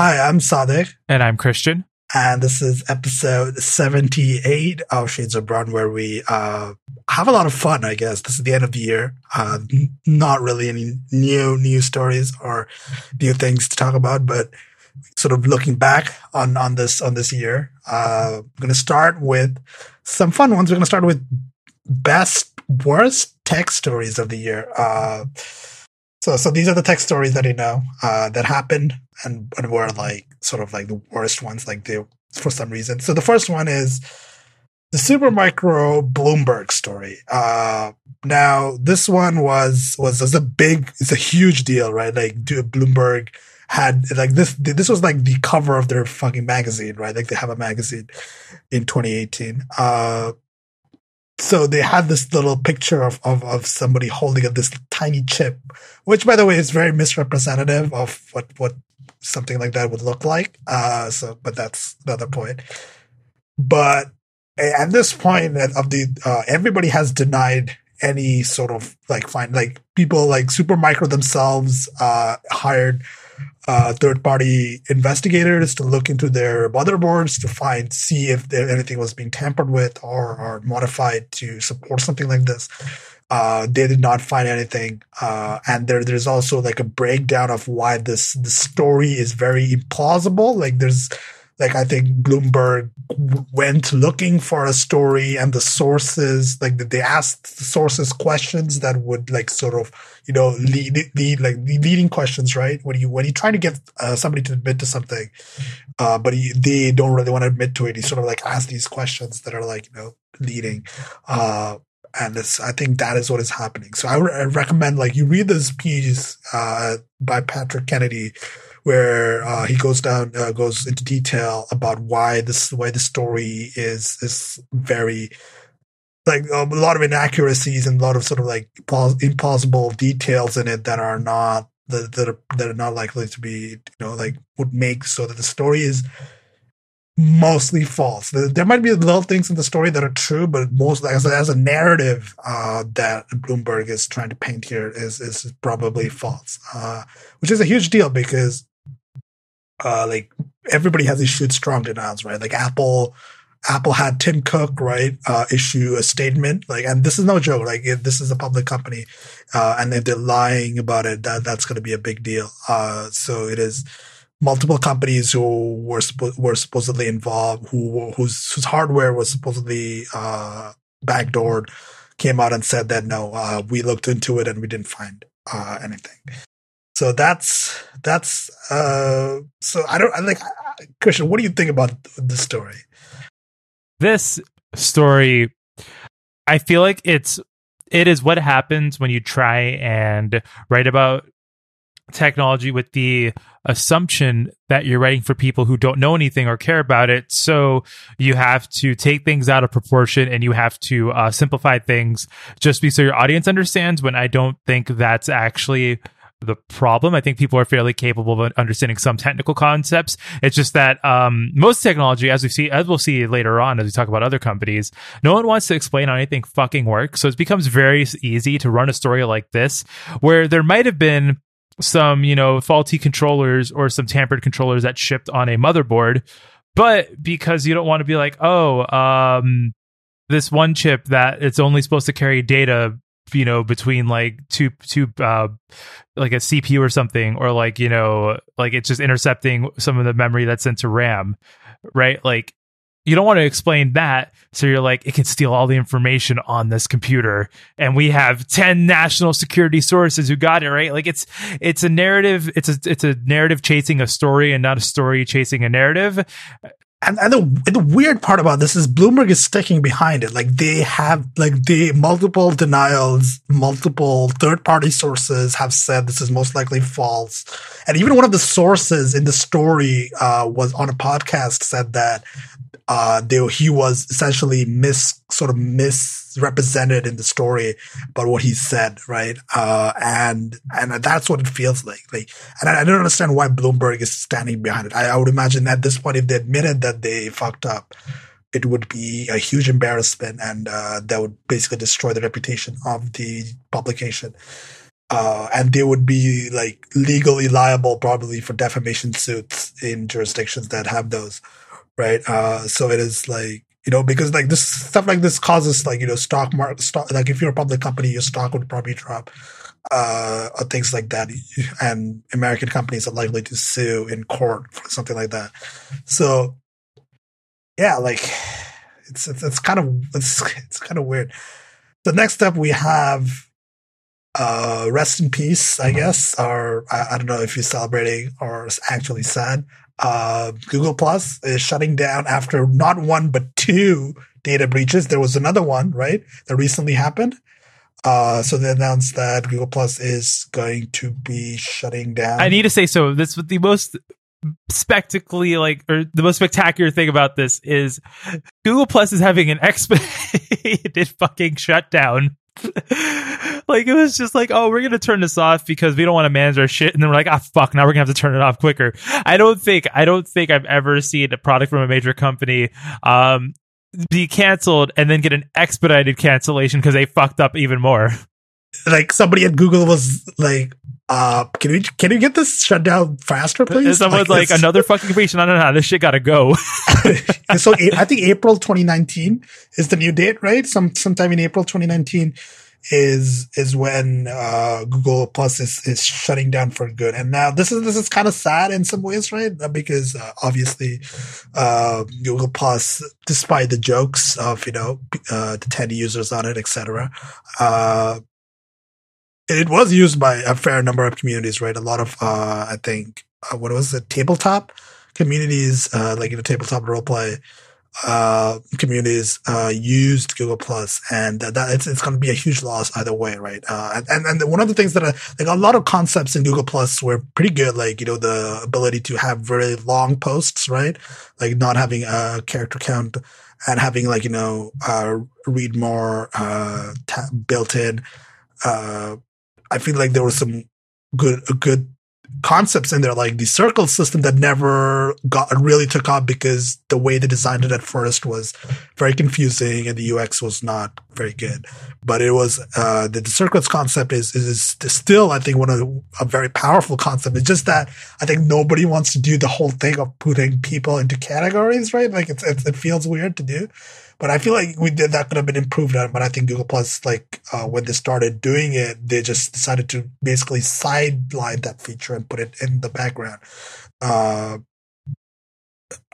Hi, I'm Sadek. And I'm Christian. And this is episode 78 of Shades of Brown, where we uh, have a lot of fun, I guess. This is the end of the year. Uh, not really any new news stories or new things to talk about, but sort of looking back on, on this on this year. Uh, I'm going to start with some fun ones. We're going to start with best worst tech stories of the year. Uh, so, so these are the tech stories that I know uh, that happened and, and were like sort of like the worst ones, like they for some reason. So the first one is the Supermicro Bloomberg story. Uh, now this one was was was a big, it's a huge deal, right? Like Bloomberg had like this this was like the cover of their fucking magazine, right? Like they have a magazine in 2018. Uh, so they had this little picture of, of, of somebody holding up this tiny chip, which by the way is very misrepresentative of what, what something like that would look like. Uh, so, but that's another point. But at this point of the, uh, everybody has denied any sort of like find like people like Supermicro themselves, uh, hired uh, third party investigators to look into their motherboards to find, see if there, anything was being tampered with or, or modified to support something like this. Uh, they did not find anything. Uh, and there, there's also like a breakdown of why this, the story is very implausible. Like there's, like I think Bloomberg went looking for a story and the sources, like they asked the sources questions that would like sort of, you know, lead, lead like leading questions, right? When you, when you're trying to get uh, somebody to admit to something, uh, but he, they don't really want to admit to it. He sort of like ask these questions that are like, you know, leading, uh, and it's, I think that is what is happening. So I, re- I recommend like you read this piece, uh, by Patrick Kennedy, where uh, he goes down, uh, goes into detail about why this, why the story is is very like um, a lot of inaccuracies and a lot of sort of like impossible details in it that are not that that are, that are not likely to be you know like would make so that the story is mostly false. There might be little things in the story that are true, but most as as a narrative uh, that Bloomberg is trying to paint here is is probably false, uh, which is a huge deal because uh, like everybody has issued strong denials, right? Like Apple, Apple had Tim Cook, right, uh, issue a statement, like, and this is no joke. Like, if this is a public company, uh, and if they're lying about it, that that's going to be a big deal. Uh, so it is multiple companies who were suppo- were supposedly involved, who whose whose hardware was supposedly uh, backdoored, came out and said that no, uh, we looked into it and we didn't find uh, anything. So that's that's uh so I don't I like Christian, what do you think about this story? This story I feel like it's it is what happens when you try and write about technology with the assumption that you're writing for people who don't know anything or care about it. So you have to take things out of proportion and you have to uh, simplify things just so your audience understands when I don't think that's actually the problem. I think people are fairly capable of understanding some technical concepts. It's just that um, most technology, as we see, as we'll see later on, as we talk about other companies, no one wants to explain how anything fucking works. So it becomes very easy to run a story like this, where there might have been some, you know, faulty controllers or some tampered controllers that shipped on a motherboard, but because you don't want to be like, oh, um, this one chip that it's only supposed to carry data you know between like two two uh like a CPU or something or like you know like it's just intercepting some of the memory that's sent to RAM right? Like you don't want to explain that so you're like it can steal all the information on this computer and we have 10 national security sources who got it right? Like it's it's a narrative it's a it's a narrative chasing a story and not a story chasing a narrative and, and the, the weird part about this is Bloomberg is sticking behind it. Like they have, like the multiple denials, multiple third party sources have said this is most likely false. And even one of the sources in the story, uh, was on a podcast said that, uh, they, he was essentially mis, sort of misrepresented in the story about what he said, right? Uh, and, and that's what it feels like. Like, and I, I don't understand why Bloomberg is standing behind it. I, I would imagine at this point, if they admitted that they fucked up, it would be a huge embarrassment and, uh, that would basically destroy the reputation of the publication. uh, and they would be like legally liable probably for defamation suits in jurisdictions that have those, right? Uh, so it is like you know because like this stuff like this causes like you know stock market stock like if you're a public company your stock would probably drop uh, or things like that. And American companies are likely to sue in court for something like that. So, yeah, like it's it's, it's kind of it's it's kind of weird. The next up we have uh, rest in peace, I guess, or I, I don't know if you're celebrating or actually sad. Uh, Google Plus is shutting down after not one but two data breaches. There was another one, right, that recently happened. Uh, so they announced that Google Plus is going to be shutting down. I need to say so. This the most spectacularly like or the most spectacular thing about this is Google Plus is having an expedited fucking shutdown. like it was just like, oh, we're gonna turn this off because we don't want to manage our shit, and then we're like, ah, fuck, now we're gonna have to turn it off quicker. I don't think, I don't think I've ever seen a product from a major company um, be canceled and then get an expedited cancellation because they fucked up even more. Like somebody at Google was like, uh, can we can you get this shut down faster, please? Someone's like, like another fucking patient. I don't know. This shit gotta go. so I think April 2019 is the new date, right? Some sometime in April 2019 is is when uh, Google Plus is is shutting down for good. And now this is this is kind of sad in some ways, right? Uh, because uh, obviously uh, Google Plus, despite the jokes of you know uh, the 10 users on it, etc. Uh, it was used by a fair number of communities, right? A lot of, uh, I think, uh, what was it, tabletop communities, uh, like, you know, tabletop roleplay, uh, communities, uh, used Google Plus and that it's, it's going to be a huge loss either way, right? Uh, and, and one of the things that, are, like a lot of concepts in Google Plus were pretty good, like, you know, the ability to have very long posts, right? Like not having a character count and having like, you know, uh, read more, uh, built in, uh, I feel like there were some good good concepts in there, like the circle system that never got really took off because the way they designed it at first was very confusing and the UX was not very good. But it was uh, the, the circles concept is, is, still I think one of the, a very powerful concept. It's just that I think nobody wants to do the whole thing of putting people into categories, right? Like it's, it's it feels weird to do. But I feel like we did that could have been improved on. But I think Google Plus, like uh, when they started doing it, they just decided to basically sideline that feature and put it in the background. Uh,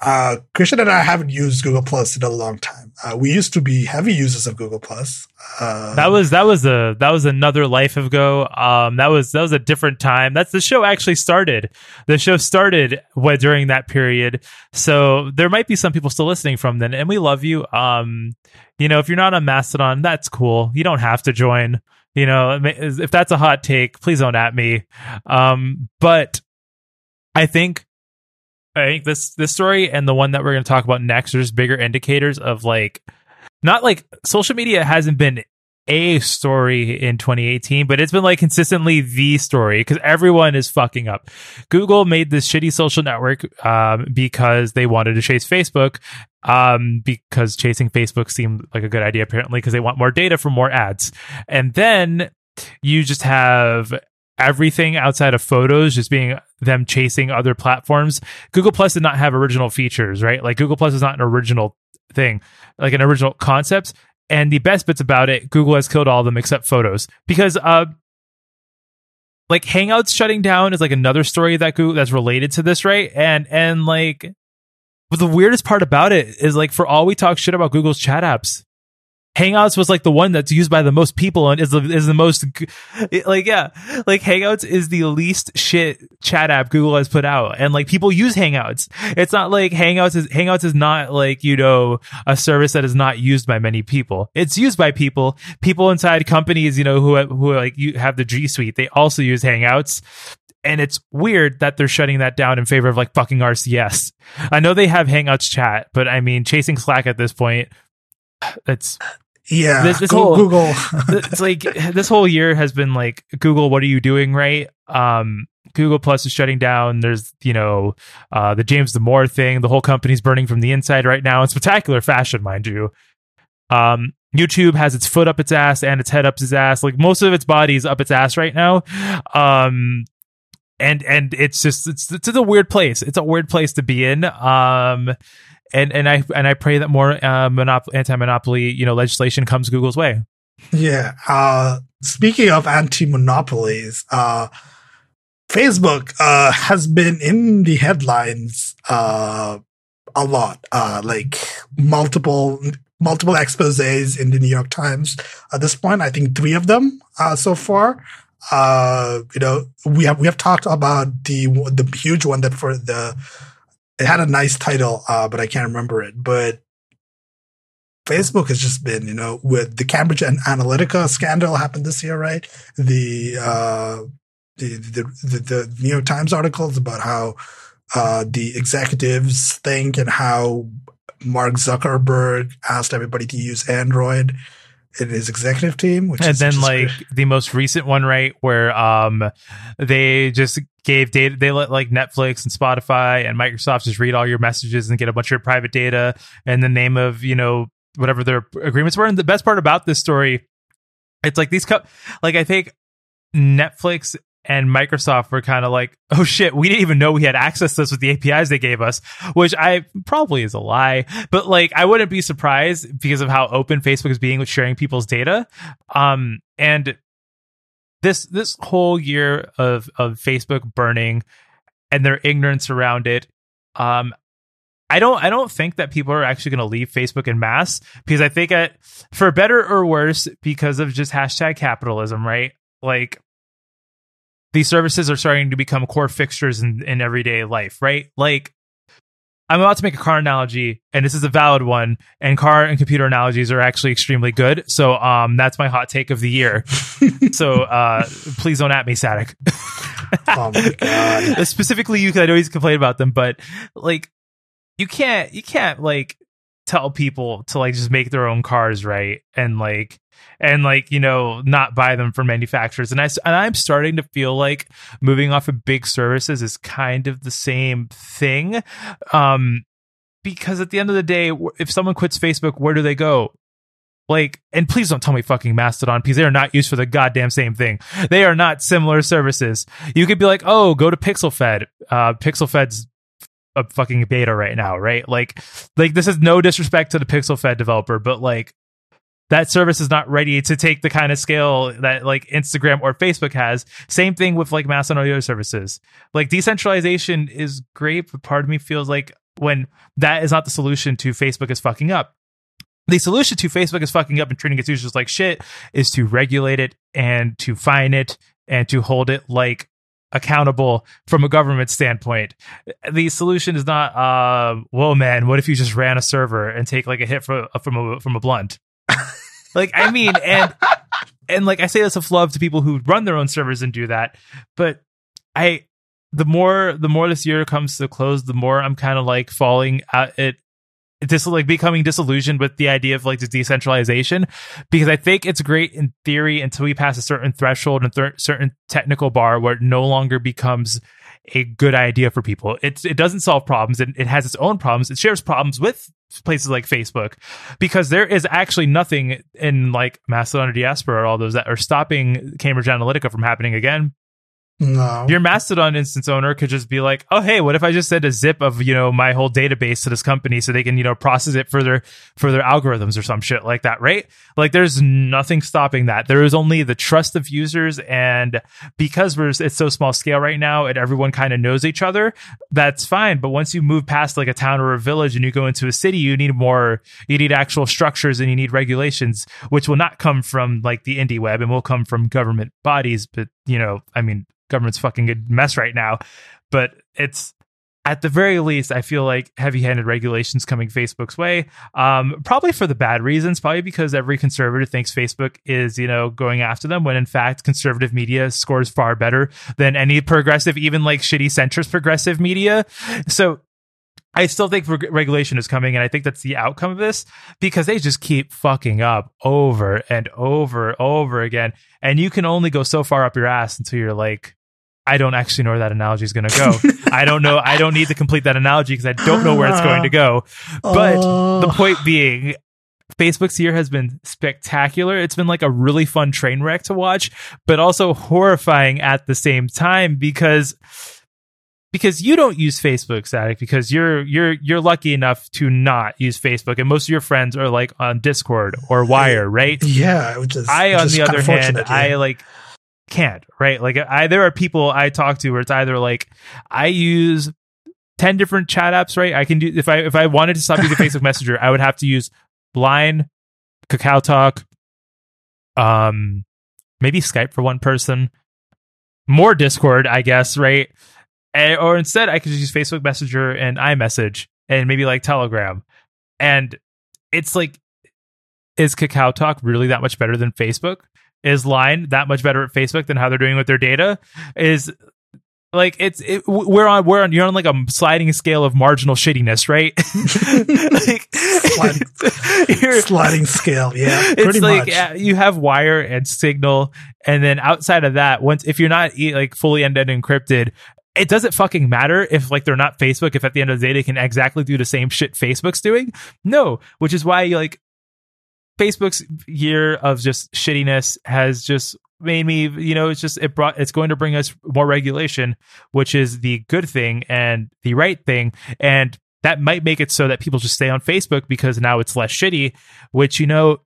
uh, Christian and I haven't used Google Plus in a long time. Uh, we used to be heavy users of Google Plus. Uh, that was that was a that was another life ago. Um, that was that was a different time. That's the show actually started. The show started during that period. So there might be some people still listening from then, and we love you. Um, you know, if you're not on Mastodon, that's cool. You don't have to join. You know, if that's a hot take, please don't at me. Um, but I think I think this this story and the one that we're going to talk about next are just bigger indicators of like not like social media hasn't been a story in 2018, but it's been like consistently the story because everyone is fucking up. Google made this shitty social network um, because they wanted to chase Facebook, um, because chasing Facebook seemed like a good idea apparently because they want more data for more ads. And then you just have everything outside of photos just being them chasing other platforms. Google Plus did not have original features, right? Like Google Plus is not an original thing, like an original concept. And the best bits about it, Google has killed all of them except photos because, uh, like Hangouts shutting down is like another story that Google that's related to this, right? And and like, but the weirdest part about it is like for all we talk shit about Google's chat apps, Hangouts was like the one that's used by the most people and is the is the most like yeah like Hangouts is the least shit chat app Google has put out and like people use Hangouts. It's not like Hangouts is Hangouts is not like you know a service that is not used by many people. It's used by people. People inside companies you know who who like you have the G Suite. They also use Hangouts. And it's weird that they're shutting that down in favor of like fucking RCS. I know they have Hangouts chat, but I mean, chasing Slack at this point, it's yeah, this, this whole Google. it's like this whole year has been like Google. What are you doing, right? Um, Google Plus is shutting down. There's you know uh, the James Damore thing. The whole company's burning from the inside right now in spectacular fashion, mind you. Um, YouTube has its foot up its ass and its head up its ass. Like most of its body is up its ass right now. Um, and and it's just it's it's a weird place. It's a weird place to be in. Um, and and I and I pray that more uh, monop- anti-monopoly you know legislation comes Google's way. Yeah. Uh, speaking of anti-monopolies, uh, Facebook uh, has been in the headlines uh, a lot, uh, like multiple multiple exposés in the New York Times. At this point, I think three of them uh, so far. Uh, you know, we have we have talked about the the huge one that for the it had a nice title, uh, but I can't remember it. But Facebook has just been, you know, with the Cambridge Analytica scandal happened this year, right? The uh, the, the the the New York Times articles about how uh, the executives think and how Mark Zuckerberg asked everybody to use Android in his executive team, which and then like great. the most recent one, right, where um they just gave data, they let like Netflix and Spotify and Microsoft just read all your messages and get a bunch of your private data in the name of you know whatever their agreements were. And the best part about this story, it's like these, co- like I think Netflix and Microsoft were kind of like, oh shit, we didn't even know we had access to this with the APIs they gave us, which I probably is a lie, but like I wouldn't be surprised because of how open Facebook is being with sharing people's data. Um, and this this whole year of of Facebook burning and their ignorance around it, um, I don't I don't think that people are actually going to leave Facebook in mass because I think that for better or worse because of just hashtag capitalism, right? Like these services are starting to become core fixtures in, in everyday life, right? Like I'm about to make a car analogy, and this is a valid one. And car and computer analogies are actually extremely good. So, um, that's my hot take of the year. so, uh, please don't at me, Sadek. oh my god! Specifically, you, I know he's complained about them, but like, you can't, you can't like tell people to like just make their own cars, right? And like, and like you know not buy them from manufacturers. And I and I'm starting to feel like moving off of big services is kind of the same thing. Um because at the end of the day if someone quits Facebook where do they go? Like and please don't tell me fucking Mastodon because they are not used for the goddamn same thing. They are not similar services. You could be like oh go to PixelFed uh PixelFed's a fucking beta right now, right? Like, like this is no disrespect to the Pixel Fed developer, but like that service is not ready to take the kind of scale that like Instagram or Facebook has. Same thing with like mass and audio services. Like decentralization is great, but part of me feels like when that is not the solution to Facebook is fucking up. The solution to Facebook is fucking up and treating its users like shit is to regulate it and to fine it and to hold it like accountable from a government standpoint. The solution is not, uh, whoa, man, what if you just ran a server and take like a hit from, from a, from a blunt? like I mean, and and like I say this of love to people who run their own servers and do that, but I the more the more this year comes to close, the more I'm kind of like falling at it just like becoming disillusioned with the idea of like the decentralization because I think it's great in theory until we pass a certain threshold and th- certain technical bar where it no longer becomes a good idea for people. It it doesn't solve problems. It, it has its own problems. It shares problems with places like Facebook because there is actually nothing in like Mastodon or Diaspora or all those that are stopping Cambridge Analytica from happening again. No. Your Mastodon instance owner could just be like, "Oh, hey, what if I just send a zip of you know my whole database to this company so they can you know process it for their for their algorithms or some shit like that, right?" Like, there's nothing stopping that. There is only the trust of users, and because we're it's so small scale right now, and everyone kind of knows each other, that's fine. But once you move past like a town or a village and you go into a city, you need more. You need actual structures and you need regulations, which will not come from like the indie web and will come from government bodies. But you know, I mean government's fucking a mess right now. But it's at the very least, I feel like heavy-handed regulations coming Facebook's way. Um, probably for the bad reasons. Probably because every conservative thinks Facebook is, you know, going after them. When in fact, conservative media scores far better than any progressive, even like shitty centrist progressive media. So I still think regulation is coming, and I think that's the outcome of this because they just keep fucking up over and over and over again. And you can only go so far up your ass until you're like, I don't actually know where that analogy is going to go. I don't know. I don't need to complete that analogy because I don't know where it's going to go. But the oh. point being, Facebook's year has been spectacular. It's been like a really fun train wreck to watch, but also horrifying at the same time because because you don't use Facebook, Sadek, because you're you're you're lucky enough to not use Facebook, and most of your friends are like on Discord or Wire, right? Yeah, which is I, on the other hand, yeah. I like can't, right? Like I there are people I talk to where it's either like I use 10 different chat apps, right? I can do if I if I wanted to stop using Facebook Messenger, I would have to use Line, Kakao Talk, um maybe Skype for one person, more Discord, I guess, right? And, or instead I could just use Facebook Messenger and iMessage and maybe like Telegram. And it's like is Kakao Talk really that much better than Facebook? Is Line that much better at Facebook than how they're doing with their data? Is like it's it, we're on we're on you're on like a sliding scale of marginal shittiness, right? like, Sliding- you're- sliding scale. Yeah, it's pretty like much. uh, you have wire and signal and then outside of that once if you're not like fully end-to-end encrypted it doesn't fucking matter if like they're not facebook if at the end of the day they can exactly do the same shit facebook's doing. No which is why like facebook's year of just shittiness has just made me you know it's just it brought it's going to bring us more regulation which is the good thing and the right thing. And that might make it so that people just stay on facebook because now it's less shitty which you know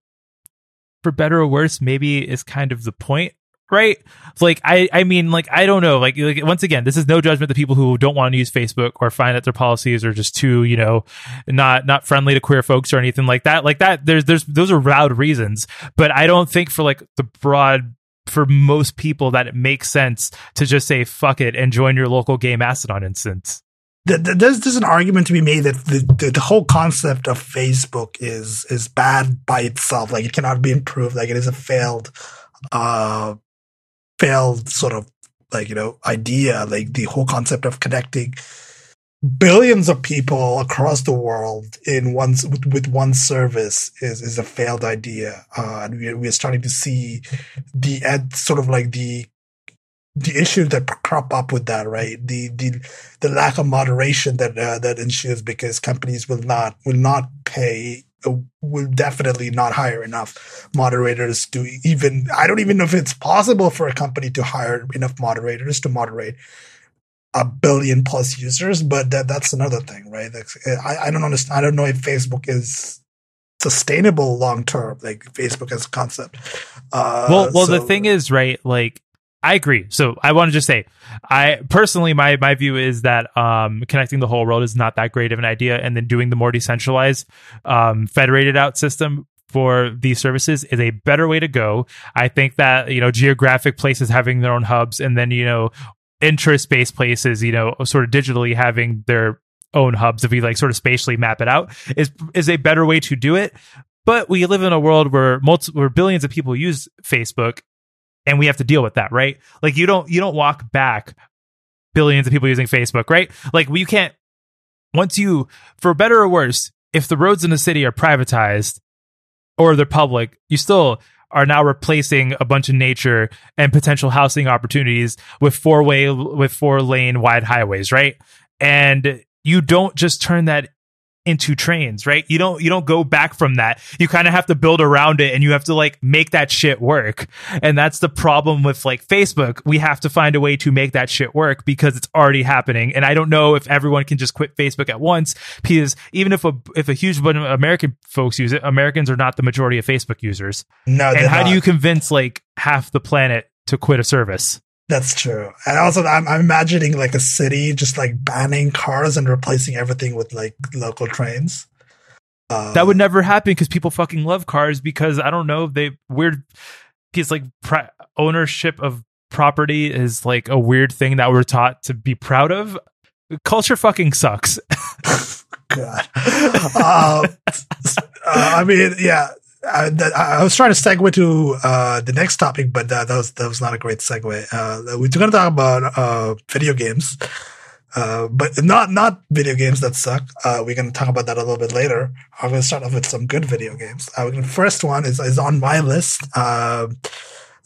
for better or worse maybe is kind of the point right? Like i i mean like i don't know. Like, like once again this is no judgment to people who don't want to use facebook or find that their policies are just too you know not not friendly to queer folks or anything like that. Like that there's there's those are valid reasons. But i don't think for like the broad for most people that it makes sense to just say fuck it and join your local gay mastodon instance. Th- th- there's there's an argument to be made that the the whole concept of Facebook is is bad by itself. Like it cannot be improved. Like it is a failed, uh, failed sort of like you know idea. Like the whole concept of connecting billions of people across the world in one with, with one service is is a failed idea. Uh, and we we starting to see the ed sort of like the the issues that crop up with that, right? The the the lack of moderation that uh, that ensues because companies will not will not pay will definitely not hire enough moderators to even I don't even know if it's possible for a company to hire enough moderators to moderate a billion plus users, but that that's another thing, right? I I don't understand. I don't know if Facebook is sustainable long term, like Facebook as a concept. Uh, well well the thing is right like i agree. So i want to just say i personally my my view is that um connecting the whole world is not that great of an idea and then doing the more decentralized um federated out system for these services is a better way to go. I think that you know geographic places having their own hubs and then you know interest based places you know sort of digitally having their own hubs if we like sort of spatially map it out is is a better way to do it. But we live in a world where multi- where billions of people use Facebook and we have to deal with that, right? Like you don't you don't walk back billions of people using Facebook, right? Like you can't once you for better or worse, if the roads in the city are privatized or they're public, you still are now replacing a bunch of nature and potential housing opportunities with four way with four lane wide highways, right? And you don't just turn that into trains, right? You don't you don't go back from that. You kind of have to build around it and you have to like make that shit work. And that's the problem with like Facebook. We have to find a way to make that shit work because it's already happening. And I don't know if everyone can just quit Facebook at once because even if a if a huge bunch of American folks use it, Americans are not the majority of Facebook users. no, And how do you convince like half the planet to quit a service? That's true. And also, I'm, I'm imagining like a city just like banning cars and replacing everything with like local trains. Uh, That would never happen because people fucking love cars because I don't know they weird because like pri- ownership of property is like a weird thing that we're taught to be proud of. Culture fucking sucks. God. uh, uh, I mean, yeah. I, that, I was trying to segue to uh, the next topic, but that, that was that was not a great segue. Uh, we're going to talk about uh, video games, uh, but not not video games that suck. Uh, we're going to talk about that a little bit later. I'm going to start off with some good video games. Uh, the first one is is on my list. Uh,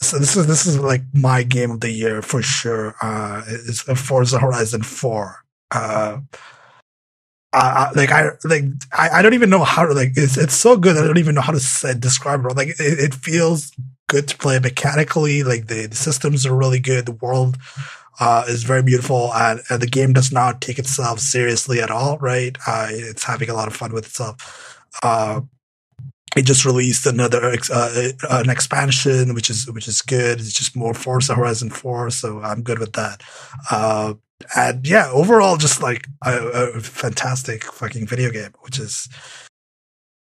so this is this is like my game of the year for sure. Uh, it's Forza Horizon Four. Uh, uh, like I like I, I don't even know how to like it's it's so good I don't even know how to say, describe it. Like it, it feels good to play mechanically. Like the, the systems are really good. The world uh, is very beautiful, and, and, the game does not take itself seriously at all. Right? Uh, it's having a lot of fun with itself. Uh, it just released another uh, an expansion, which is which is good. It's just more Forza Horizon Four, so I'm good with that. And yeah, overall, just like a, a, fantastic fucking video game, which is,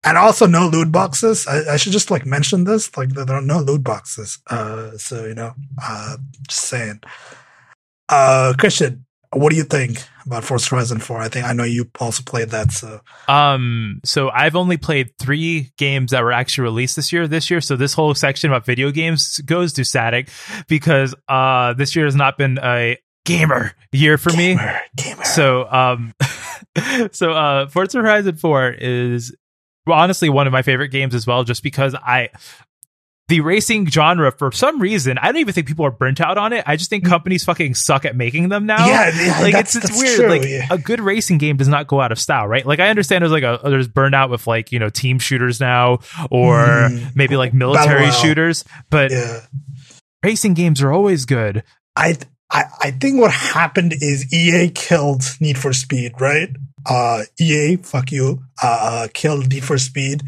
and also no loot boxes. I, I, should just like mention this, like there are no loot boxes. Uh, so you know, uh, just saying. Uh, Christian, what do you think about Forza Horizon 4? I think I know you also played that. So, um, so I've only played three games that were actually released this year. This year, so this whole section about video games goes to Sadek because uh, this year has not been a gamer year for gamer, me. Gamer. So, um, so uh, Forza Horizon 4 is honestly one of my favorite games as well, just because I the racing genre for some reason i don't even think people are burnt out on it i just think mm. companies fucking suck at making them now yeah, yeah like it's, it's weird true, like yeah. a good racing game does not go out of style right like i understand there's like a there's burnout with like you know team shooters now or mm. maybe like military shooters but yeah. racing games are always good i I, I think what happened is EA killed Need for Speed, right? Uh, EA, fuck you, uh, uh, killed Need for Speed.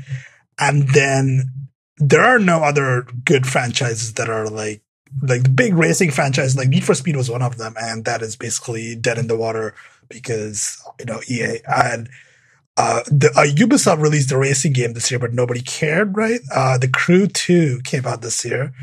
And then there are no other good franchises that are like, like the big racing franchise, like Need for Speed was one of them. And that is basically dead in the water because, you know, EA and, uh, the, uh, Ubisoft released the racing game this year, but nobody cared, right? Uh, the Crew 2 came out this year.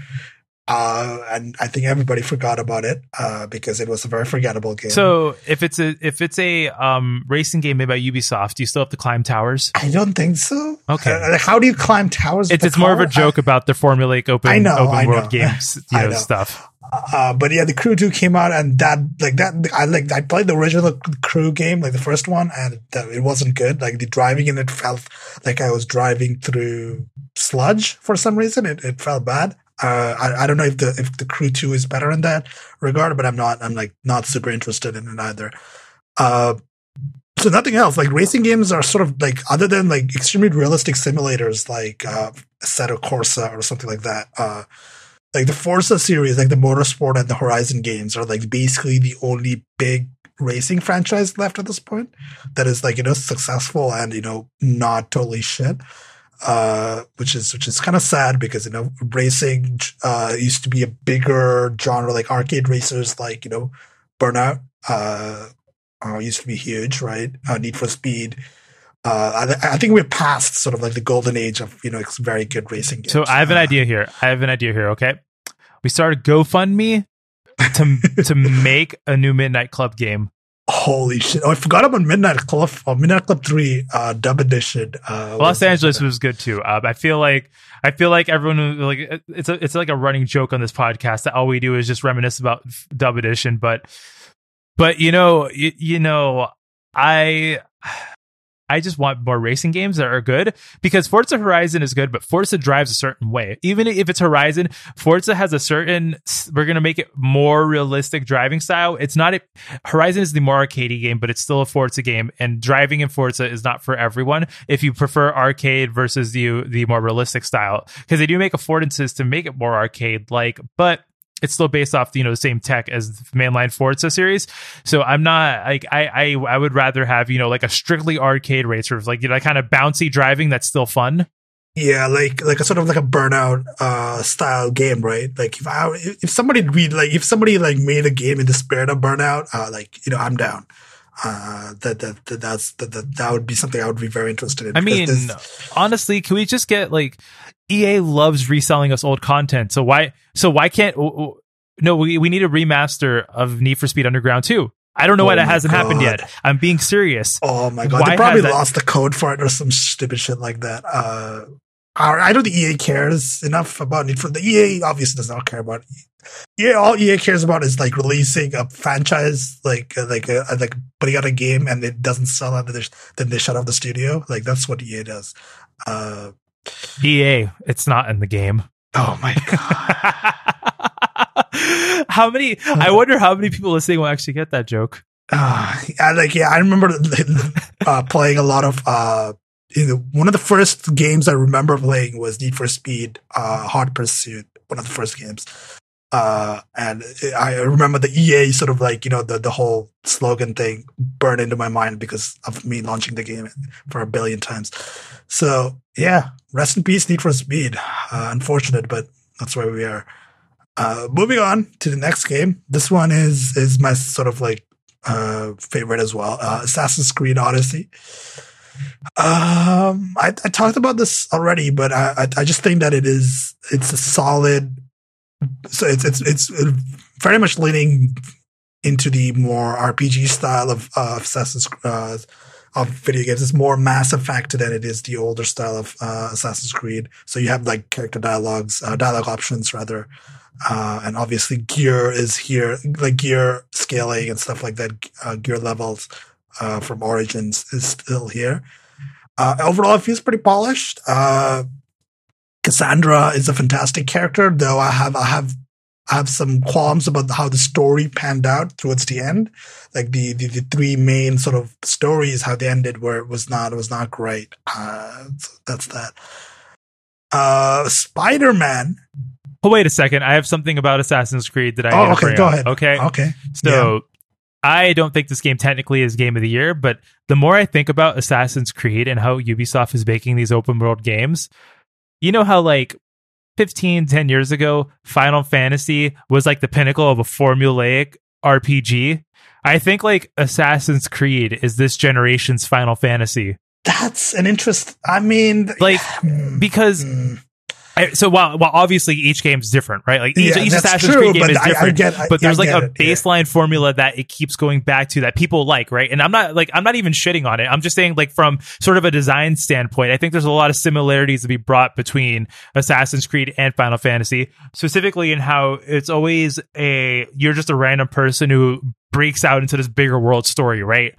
Uh, and I think everybody forgot about it uh, because it was a very forgettable game. So if it's a if it's a um, racing game made by Ubisoft, do you still have to climb towers? I don't think so. Okay, uh, how do you climb towers? It's, it's more of a joke I, about the formulaic open I know, open world games, you know, know, stuff. Uh, but yeah, the Crew Two came out, and that like that I like I played the original Crew game, like the first one, and it wasn't good. Like the driving in it felt like I was driving through sludge for some reason. It it felt bad. Uh, I, I don't know if the if the crew two is better in that regard, but I'm not I'm like not super interested in it either. Uh, so nothing else. Like racing games are sort of like other than like extremely realistic simulators like uh, Assetto Corsa or something like that. Uh, like the Forza series, like the Motorsport and the Horizon games are like basically the only big racing franchise left at this point that is like you know successful and you know not totally shit uh, which is which is kind of sad because you know racing uh, used to be a bigger genre, like arcade racers, like you know Burnout uh, uh used to be huge, right? Uh, Need for Speed. Uh, I, I, think we're past sort of like the golden age of you know very good racing games. So I have an idea here. I have an idea here. Okay, we started GoFundMe to to make a new Midnight Club game Holy shit! Oh, I forgot about Midnight Club. Oh, Midnight Club Three, uh, dub edition. Uh, Los Angeles was good too. Uh, I feel like I feel like everyone like it's a, it's like a running joke on this podcast that all we do is just reminisce about dub edition. But but you know you, you know I I just want more racing games that are good because Forza Horizon is good, but Forza drives a certain way. Even if it's Horizon, Forza has a certain, we're going to make it more realistic driving style. It's not, a, Horizon is the more arcadey game, but it's still a Forza game and driving in Forza is not for everyone. If you prefer arcade versus the, the more realistic style, because they do make affordances to make it more arcade like, but it's still based off you know the same tech as the mainline Forza series. So I'm not like I I I would rather have you know like a strictly arcade racer, like you know kind of bouncy driving that's still fun. Yeah, like like a sort of like a burnout uh style game, right? Like if I if somebody read like if somebody like made a game in the spirit of burnout, uh like you know I'm down. Uh, that, that, that that's that, that that would be something I would be very interested in. I mean, honestly, can we just get like EA loves reselling us old content. So why so why can't no we, we need a remaster of Need for Speed Underground 2. I don't know oh why that hasn't god. happened yet. I'm being serious. Oh my god. Why they probably lost the code for it or some stupid shit like that. Uh I don't think EA cares enough about Need for the EA obviously does not care about yeah, all EA cares about is like releasing a franchise, like uh, like uh, like putting out a game and it doesn't sell, and then they, then they shut off the studio. Like that's what EA does. Uh, EA, it's not in the game. Oh my god. how many I wonder how many people listening will actually get that joke. uh, I, like yeah, I remember uh, playing a lot of uh, one of the first games I remember playing was Need for Speed uh, Hot Pursuit, one of the first games. Uh, and I remember the EA sort of like, you know, the, the whole slogan thing burned into my mind because of me launching the game for a billion times. So yeah, rest in peace, Need for Speed. Uh, unfortunate, but that's where we are. Uh, moving on to the next game. This one is, is my sort of like, uh, favorite as well. Uh, Assassin's Creed Odyssey. Um, I, I talked about this already, but I, I, I just think that it is, it's a solid, so it's, it's, it's very much leaning into the more RPG style of, uh, Assassin's, uh, of video games. It's more Mass Effect than it is the older style of uh, Assassin's Creed. So you have like character dialogues, uh, dialogue options rather, uh, and obviously gear is here, like gear scaling and stuff like that. Uh, gear levels uh, from Origins is still here. Overall, it feels pretty polished. Cassandra is a fantastic character, though I have I have I have some qualms about how the story panned out towards the end. Like the, the, the three main sort of stories, how they ended, where it was not it was not great. Uh, so that's that. Uh, Spider Man. Oh wait a second! I have something about Assassin's Creed that I. Oh, okay. Go up. ahead. Okay. Okay. So. Yeah I don't think this game technically is game of the year, but the more I think about Assassin's Creed and how Ubisoft is making these open world games, you know how like 15, 10 years ago, Final Fantasy was like the pinnacle of a formulaic RPG. I think like Assassin's Creed is this generation's Final Fantasy. That's an interest. I mean, like, hmm, because hmm. So while while obviously each game is different, right? Like each, yeah, each Assassin's true, Creed game is different, I, I get, but there's like a it, baseline yeah. formula that it keeps going back to that people like, right? And I'm not like I'm not even shitting on it. I'm just saying like from sort of a design standpoint, I think there's a lot of similarities to be brought between Assassin's Creed and Final Fantasy, specifically in how it's always a you're just a random person who breaks out into this bigger world story, right?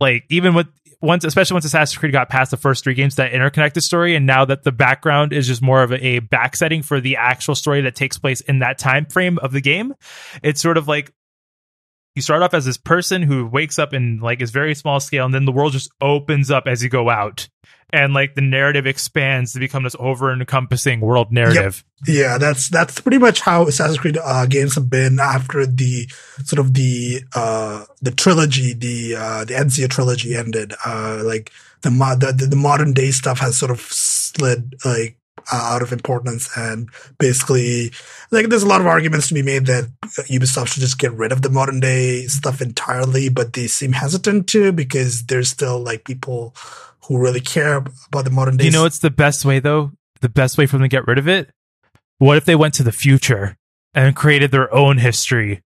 Like even with once, especially once Assassin's Creed got past the first three games, that interconnected story, and now that the background is just more of a, a back setting for the actual story that takes place in that time frame of the game, it's sort of like you start off as this person who wakes up in like is very small scale, and then the world just opens up as you go out and like the narrative expands to become this over encompassing world narrative. Yep. Yeah, that's that's pretty much how Assassin's Creed uh, games have been after the sort of the uh, the trilogy, the uh, the Ezio trilogy ended. Uh, like the, the the modern day stuff has sort of slid like uh, out of importance and basically like there's a lot of arguments to be made that Ubisoft should just get rid of the modern day stuff entirely, but they seem hesitant to because there's still like people who really care about the modern day. You know, it's the best way though. The best way for them to get rid of it. What if they went to the future and created their own history?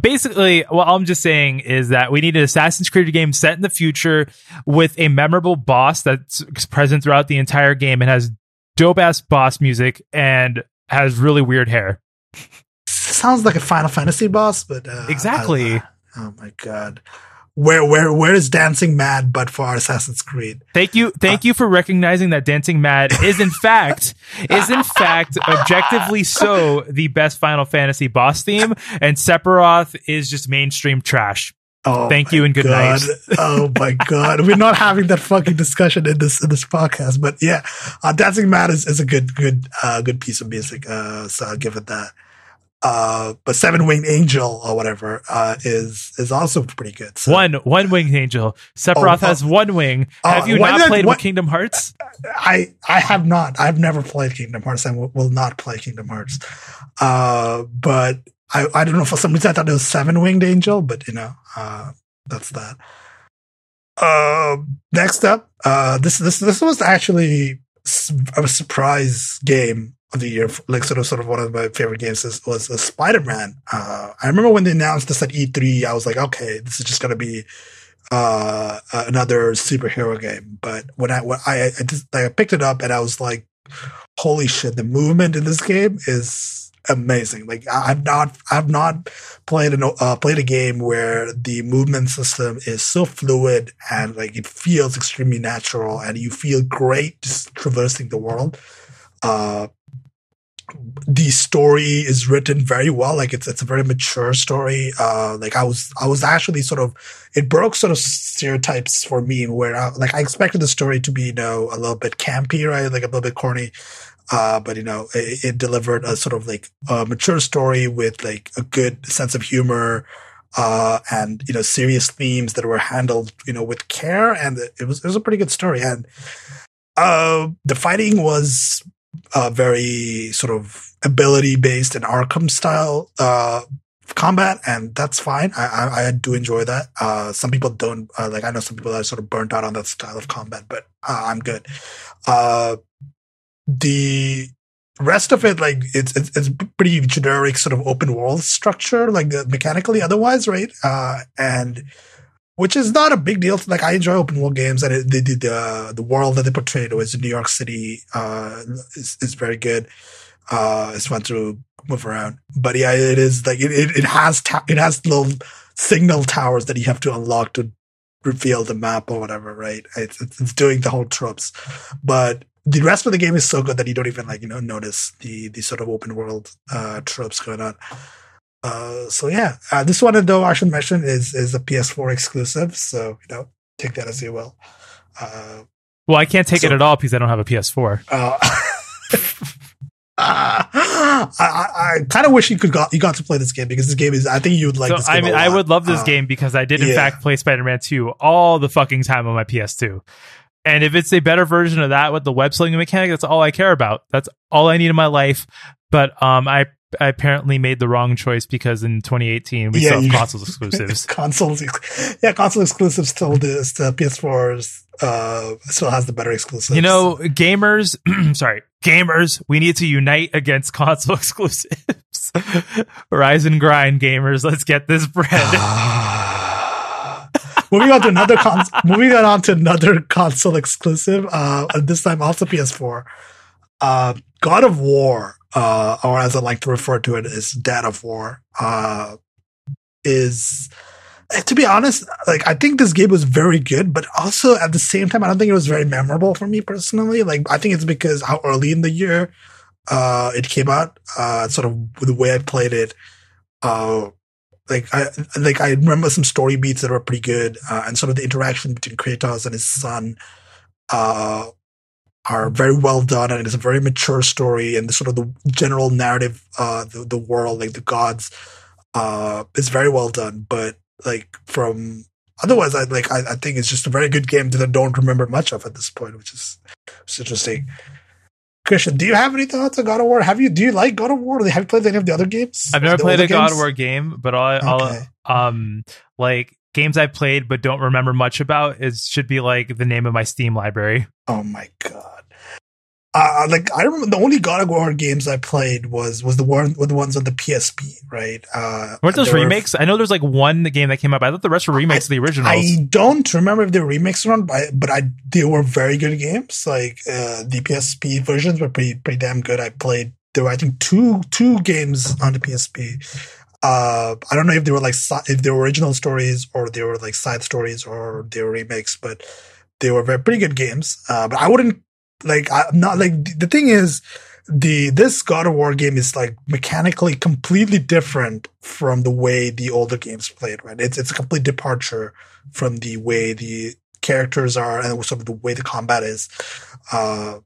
Basically, what I'm just saying is that we need an Assassin's Creed game set in the future with a memorable boss that's present throughout the entire game and has dope ass boss music and has really weird hair. Sounds like a Final Fantasy boss, but uh, exactly. I, oh my god where where where is Dancing Mad but for Assassin's Creed? Thank you, thank uh, you for recognizing that Dancing Mad is in fact is in fact objectively so the best Final Fantasy boss theme, and Sephiroth is just mainstream trash. Oh Thank you and good god. night. oh my god, we're not having that fucking discussion in this in this podcast, but yeah, uh, Dancing Mad is, is a good good uh, good piece of music. Uh, so I'll give it that. Uh, but Seven Winged Angel or whatever uh, is is also pretty good. So. One one winged angel. Sephiroth oh, has one wing. Oh, have you not played what, Kingdom Hearts? I I have not. I've never played Kingdom Hearts and will, will not play Kingdom Hearts. Uh, but I I don't know for some reason I thought it was Seven Winged Angel, but you know, uh, that's that. Uh, next up, uh, this this this was actually a surprise game of the year, like sort of sort of one of my favorite games is, was uh, Spider Man. Uh, I remember when they announced this at E3, I was like, okay, this is just gonna be uh, another superhero game. But when I when I I, just, I picked it up and I was like, holy shit, the movement in this game is amazing. Like I've not I've not played a uh, played a game where the movement system is so fluid and like it feels extremely natural and you feel great just traversing the world. Uh, the story is written very well. Like it's it's a very mature story. Uh, like I was I was actually sort of it broke sort of stereotypes for me where I, like I expected the story to be you know a little bit campy, right? Like a little bit corny. Uh, but you know, it, it, delivered a sort of like a mature story with like a good sense of humor, uh, and you know, serious themes that were handled, you know, with care. And it was, it was a pretty good story. And, uh, the fighting was, uh, very sort of ability based and Arkham style, uh, combat and that's fine. I, I, I do enjoy that. Uh, some people don't, uh, like I know some people are sort of burnt out on that style of combat, but uh, I'm good. Uh, the rest of it, like it's, it's, it's pretty generic sort of open world structure, like mechanically otherwise, right? And which is not a big deal. Like I enjoy open world games, and it, the the uh, the world that they portrayed was New York City uh, is is very good. Uh, it's fun to move around, but yeah, it is like it it, it has ta- it has little signal towers that you have to unlock to reveal the map or whatever, right? It's, it's doing the whole tropes, but the rest of the game is so good that you don't even like you know notice the the sort of open world uh tropes going on. Uh, so yeah, uh, this one though I should mention is is a PS4 exclusive, so you know take that as you will. Uh, well, I can't take so, it at all because I don't have a PS4. Uh, I, I, I kind of wish you could got you got to play this game because this game is I think you would like. So, I mean, I would love this uh, game because I did in yeah. fact play Spider Man Two all the fucking time on my PS2. And if it's a better version of that with the web slinging mechanic, that's all I care about. That's all I need in my life. But um, I I apparently made the wrong choice because in 2018 we yeah, still have console exclusives. consoles, yeah, console exclusives still this. The PS4 uh, still has the better exclusives. You know, gamers, sorry, gamers, we need to unite against console exclusives. Rise and grind, gamers. Let's get this bread. moving on to another con- moving on to another console exclusive. Uh, this time also PS4. Uh, God of War, uh, or as I like to refer to it, is Dad of War. Uh, is to be honest, like I think this game was very good, but also at the same time, I don't think it was very memorable for me personally. Like I think it's because how early in the year uh, it came out, uh, sort of the way I played it. Uh, like I like I remember some story beats that were pretty good, uh, and sort of the interaction between Kratos and his son uh, are very well done, and it's a very mature story, and the sort of the general narrative, uh, the the world, like the gods, uh, is very well done. But like from otherwise, I like I, I think it's just a very good game that I don't remember much of at this point, which is is interesting. Christian, do you have any thoughts on God of War? Have you do you like God of War? Have you played any of the other games? I've never played a games? God of War game, but all, okay. um like games I played but don't remember much about is should be like the name of my Steam library. Oh my god. Uh, like I remember the only God of War games I played was was the one with the ones on the PSP, right? Uh, Weren't those remakes? Were, I know there's like one game that came up. I thought the rest were remakes I, of the originals. I don't remember if they were remakes or not, but, but I they were very good games. Like uh, the PSP versions were pretty pretty damn good. I played there were I think two two games on the PSP. Uh, I don't know if they were like if they were original stories or they were like side stories or they were remakes, but they were very pretty good games. Uh, but I wouldn't like I'm not like the thing is the this God of War game is like mechanically completely different from the way the older games played. Right? It's it's a complete departure from the way the characters are and sort of the way the combat is. Uh,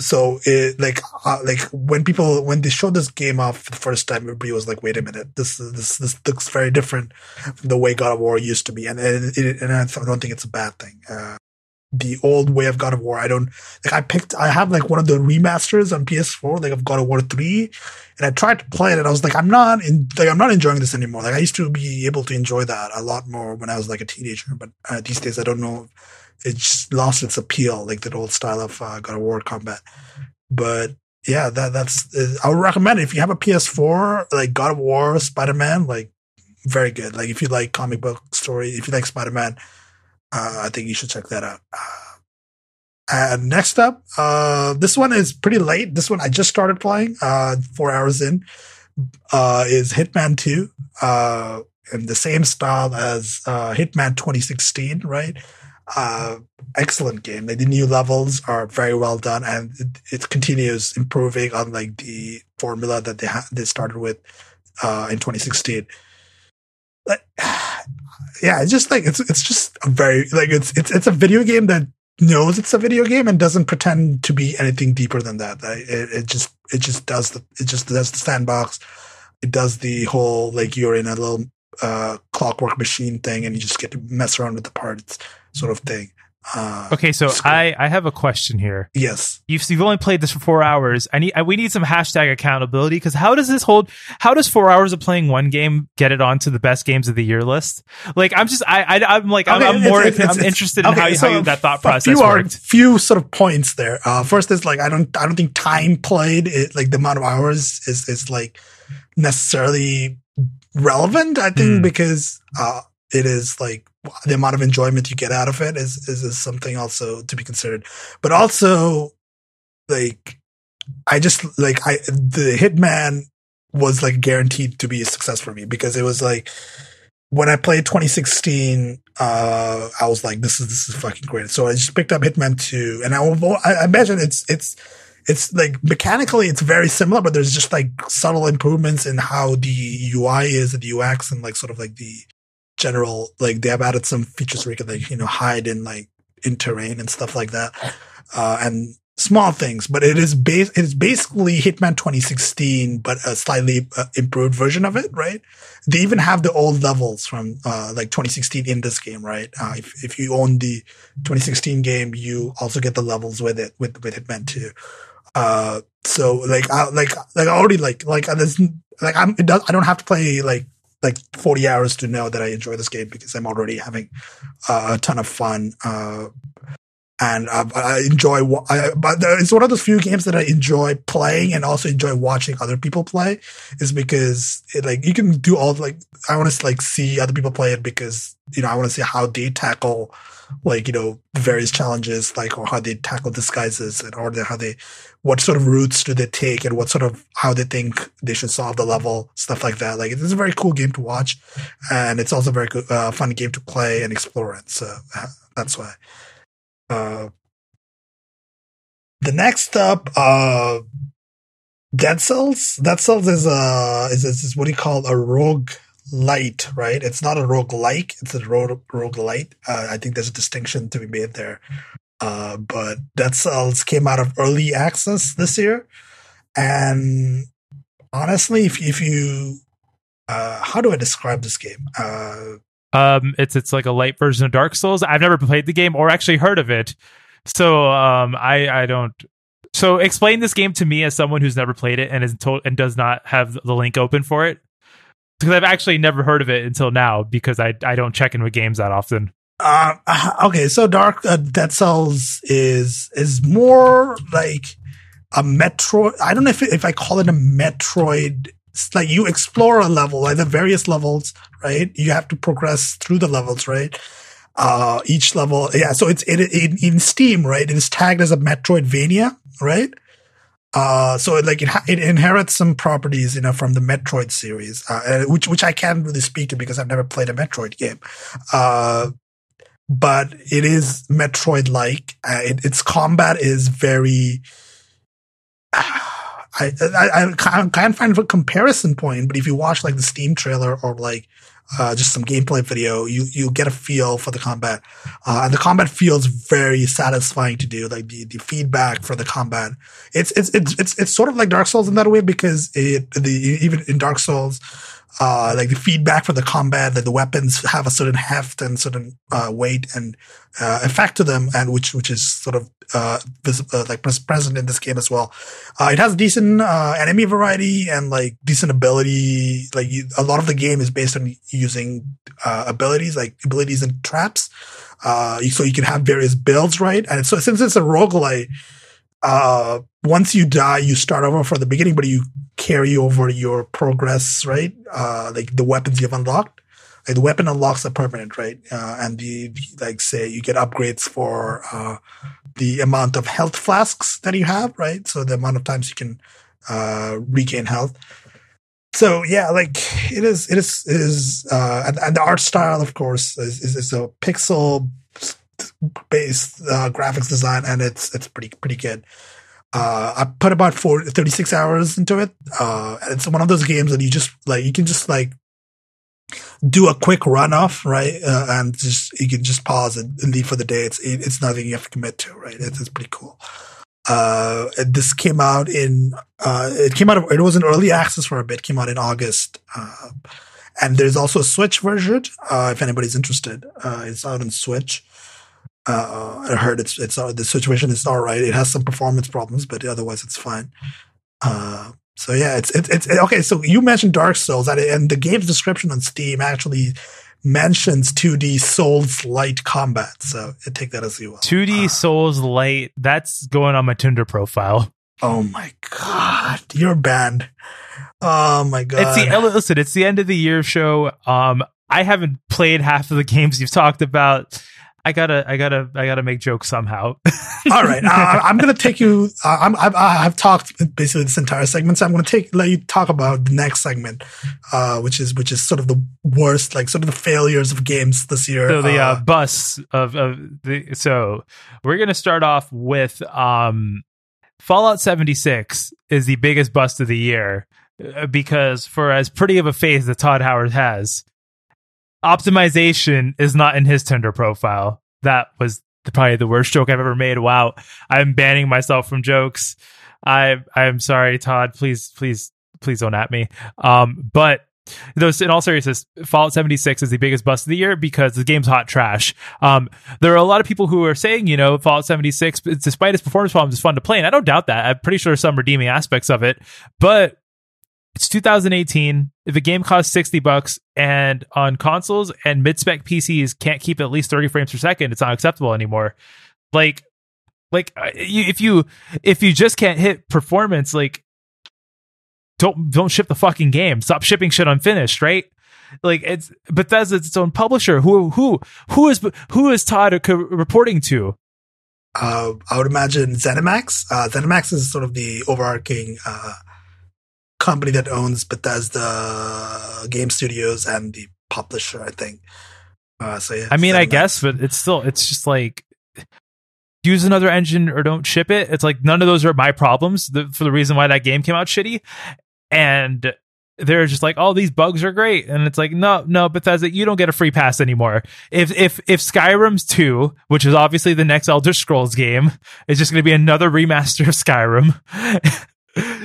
so it like uh, like when people when they showed this game off for the first time, everybody was like, "Wait a minute, this this this looks very different from the way God of War used to be," and and, and I don't think it's a bad thing. Uh, the old way of God of War. I don't like I picked I have like one of the remasters on PS4, like of God of War 3, and I tried to play it and I was like, I'm not in like I'm not enjoying this anymore. Like I used to be able to enjoy that a lot more when I was like a teenager, but uh, these days I don't know it just lost its appeal, like that old style of uh, God of War combat. But yeah, that that's uh, I would recommend it if you have a PS4, like God of War, Spider Man, like very good. Like if you like comic book story, if you like Spider Man, uh, I think you should check that out. Uh, and next up, uh, this one is pretty late. This one I just started playing, uh, four hours in, is Hitman 2, uh, in the same style as, Hitman 2016, right? Uh, excellent game. Like the new levels are very well done, and it, it continues improving on like the formula that they ha- they started with uh, in 2016. Like, yeah, it's just like it's it's just a very like it's it's it's a video game that knows it's a video game and doesn't pretend to be anything deeper than that. It, it just it just does the it just does the sandbox. It does the whole like you're in a little uh, clockwork machine thing and you just get to mess around with the parts sort of thing. Uh, Okay, so. I I have a question here. yes, You've you've only played this for four hours. I need I, we need some hashtag accountability because how does this hold? How does four hours of playing one game get it onto the best games of the year list? Like I'm just I, I I'm like I'm, I'm more it's- it's- I'm it's- interested in okay, how, you- so how you, that thought process few are, few sort of points there. Uh, first is like I don't I don't think time played it, like the amount of hours is is like necessarily relevant. I think Hmm. because uh, it is like the amount of enjoyment you get out of it is, is is something also to be considered. But also like I just like I the Hitman was like guaranteed to be a success for me because it was like when I played 2016, uh, I was like, this is, this is fucking great. So I just picked up Hitman 2 and I, I imagine it's, it's, it's like mechanically it's very similar, but there's just like subtle improvements in how the UI is and the UX and like sort of like the general, like they have added some features where you can like, you know, hide in like in terrain and stuff like that. Uh, and small things, but it is base, it is basically Hitman 2016, but a slightly uh, improved version of it, right? They even have the old levels from, uh, like 2016 in this game, right? Uh, if, if you own the 2016 game, you also get the levels with it, with, with Hitman 2. Uh, so like, I, like, like I already like, like, there's, like, I'm, it does, I don't have to play like, like 40 hours to know that I enjoy this game because I'm already having uh, a ton of fun. Uh, and I enjoy, I, but it's one of those few games that I enjoy playing and also enjoy watching other people play is because it like, you can do all like, I want to like see other people play it because, you know, I want to see how they tackle like, you know, various challenges, like, or how they tackle disguises and or how they, what sort of routes do they take and what sort of, how they think they should solve the level, stuff like that. Like, it's a very cool game to watch and it's also a very good, uh, fun game to play and explore it. So uh, that's why. Uh, the next up, uh, Dead Cells. Dead Cells is a is, is, is what do you call a rogue light, right? It's not a rogue like, it's a rogue rogue light. Uh, I think there's a distinction to be made there. Uh, but Dead Cells came out of early access this year, and honestly, if if you uh, how do I describe this game? Uh, Um, it's it's like a light version of Dark Souls. I've never played the game or actually heard of it, so um, I I don't. So explain this game to me as someone who's never played it and is told and does not have the link open for it, because I've actually never heard of it until now because I I don't check in with games that often. Uh, okay, so Dark uh, Dead Cells is is more like a Metroid. I don't know if if I call it a Metroid. It's like you explore a level, like the various levels, right? You have to progress through the levels, right? Uh, each level, yeah. So it's it, in in Steam, right? It is tagged as a Metroidvania, right? Uh, so it, like it, it inherits some properties, you know, from the Metroid series, uh, which which I can't really speak to because I've never played a Metroid game. Uh, but it is Metroid like. Uh, it, its combat is very. I, I I can't can't find a comparison point, but if you watch like the Steam trailer or like uh, just some gameplay video, you you get a feel for the combat, uh, and the combat feels very satisfying to do. Like the, the feedback for the combat, it's it's it's it's it's sort of like Dark Souls in that way because it the even in Dark Souls, uh, like the feedback for the combat, that the weapons have a certain heft and certain uh, weight and uh, effect to them, and which which is sort of uh, uh like pres- present in this game as well. Uh, it has decent uh, enemy variety and like decent ability. Like you, a lot of the game is based on using uh, abilities, like abilities and traps. Uh, so you can have various builds, right? And so since it's a roguelite, uh, once you die, you start over from the beginning, but you carry over your progress, right? Uh, like the weapons you've unlocked. Like the weapon unlocks are permanent, right? Uh, and the, like say you get upgrades for, uh, the amount of health flasks that you have, right? So the amount of times you can, uh, regain health. So yeah, like it is, it is, it is, uh, and, and the art style, of course, is, is, is a pixel based uh, graphics design, and it's it's pretty pretty good. Uh, I put about four, 36 hours into it. Uh, it's one of those games that you just like, you can just like do a quick run off, right? Uh, and just, you can just pause and, leave for the day. It's, it, it's nothing you have to commit to, right? It's, it's pretty cool. Uh, this came out in, uh, it came out, of, it was an early access for a bit, came out in August. Uh, and there's also a Switch version, if anybody's interested. It's out on Switch. Uh, I heard it's it's uh, the situation is all right. It has some performance problems, but otherwise it's fine. Uh, so yeah, it's it's it's okay. So you mentioned Dark Souls, and the game's description on Steam actually mentions 2D Souls light combat. So take that as you will. 2D uh, Souls light. That's going on my Tinder profile. Oh my god, you're banned. Oh my god. It's the listen. It's the end of the year show. Um, I haven't played half of the games you've talked about. I gotta, I gotta, I gotta make jokes somehow. All right, uh, I'm gonna take you. Uh, I'm, I've, I've, talked basically this entire segment, so I'm gonna take let you talk about the next segment, uh, which is which is sort of the worst, like sort of the failures of games this year. So the uh, uh bus of of the. So we're gonna start off with um, Fallout 76 is the biggest bust of the year uh, because for as pretty of a face that Todd Howard has, optimization is not in his Tinder profile. That was probably the worst joke I've ever made. Wow, I'm banning myself from jokes. I I'm sorry, Todd. Please, please, please don't at me. Um, but those in all seriousness, Fallout 76 is the biggest bust of the year because the game's hot trash. Um, there are a lot of people who are saying, you know, Fallout 76, despite its performance problems, is fun to play, and I don't doubt that. I'm pretty sure some redeeming aspects of it, but it's 2018. If a game costs 60 bucks and on consoles and mid spec PCs can't keep at least 30 frames per second, it's not acceptable anymore. Like, like uh, if you if you just can't hit performance, like don't don't ship the fucking game. Stop shipping shit unfinished, right? Like it's Bethesda, its own publisher. Who who who is who is Todd reporting to? Uh, I would imagine ZeniMax. Uh, ZeniMax is sort of the overarching uh, company that owns Bethesda game studios and the publisher, I think. Uh, so yeah, I mean, I guess, but it's still, it's just like use another engine or don't ship it. It's like none of those are my problems the, for the reason why that game came out shitty. And they're just like, oh, these bugs are great, and it's like, no, no, Bethesda, you don't get a free pass anymore. If if if Skyrim's two, which is obviously the next Elder Scrolls game, is just going to be another remaster of Skyrim,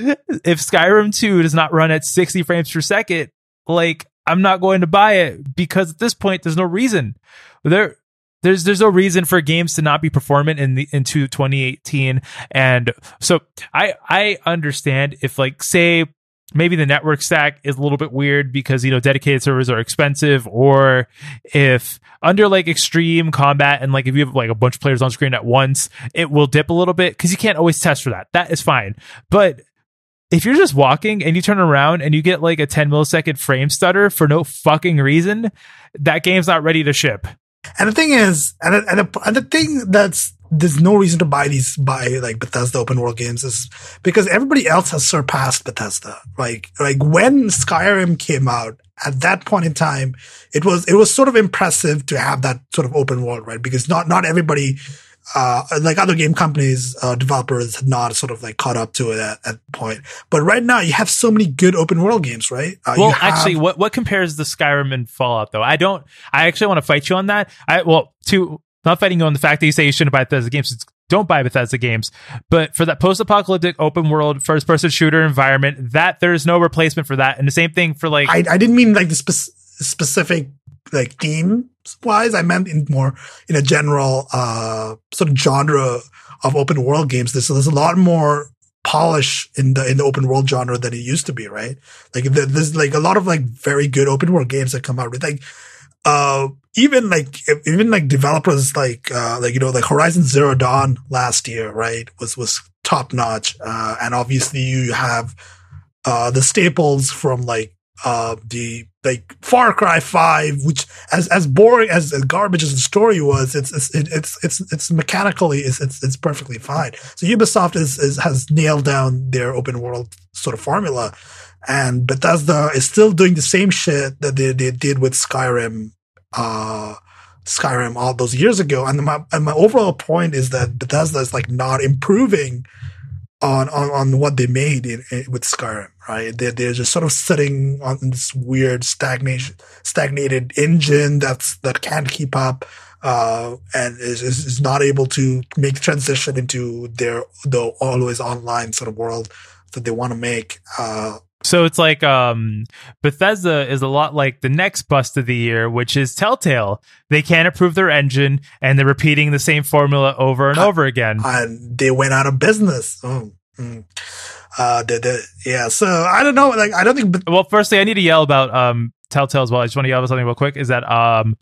if Skyrim 2 does not run at 60 frames per second, like I'm not going to buy it because at this point there's no reason. There there's there's no reason for games to not be performant in the into 2018 and so I I understand if like say maybe the network stack is a little bit weird because you know dedicated servers are expensive or if under like extreme combat and like if you have like a bunch of players on screen at once it will dip a little bit because you can't always test for that. That is fine. But if you're just walking and you turn around and you get like a 10 millisecond frame stutter for no fucking reason that game's not ready to ship and the thing is and, and, the, and the thing that's there's no reason to buy these buy like Bethesda open world games is because everybody else has surpassed Bethesda. Like like when Skyrim came out, at that point in time, it was it was sort of impressive to have that sort of open world, right? Because not not everybody uh, like other game companies, uh, developers had not sort of like caught up to it at, at point. But right now you have so many good open world games, right? Uh, well, have- actually, what, what compares the Skyrim and Fallout though? I don't, I actually want to fight you on that. I, well, to, not fighting you on the fact that you say you shouldn't buy Bethesda games. Don't buy Bethesda games. But for that post-apocalyptic open world first-person shooter environment, that there's no replacement for that. And the same thing for like I, I didn't mean like the spe- specific like theme wise. I meant in more in a general uh sort of genre of open world games. There's there's a lot more polish in the in the open world genre than it used to be, right? Like there's like a lot of like very good open world games that come out with like uh, even like even like developers like uh, like you know like Horizon Zero Dawn last year, right, was was top notch, uh, and obviously you have uh, the staples from like uh, the like Far Cry Five, which as as boring as, garbage as the story was, it's it's it's it's it's mechanically it's it's, it's perfectly fine. So Ubisoft is, is has nailed down their open world sort of formula. And Bethesda is still doing the same shit that they, they did with Skyrim uh, Skyrim all those years ago. And my and my overall point is that Bethesda is like not improving on on, on what they made in, in, with Skyrim, right? They're they're just sort of sitting on this weird stagnation stagnated engine that's that can't keep up. Uh, and is, is not able to make the transition into their the always online sort of world that they want to make. Uh, so it's like um, Bethesda is a lot like the next bust of the year, which is Telltale. They can't improve their engine, and they're repeating the same formula over and uh, over again. And they went out of business. Oh. Mm. Uh, yeah. So I don't know. Like I don't think. well, firstly, I need to yell about um, Telltale as well. I just want to yell about something real quick. Is that um,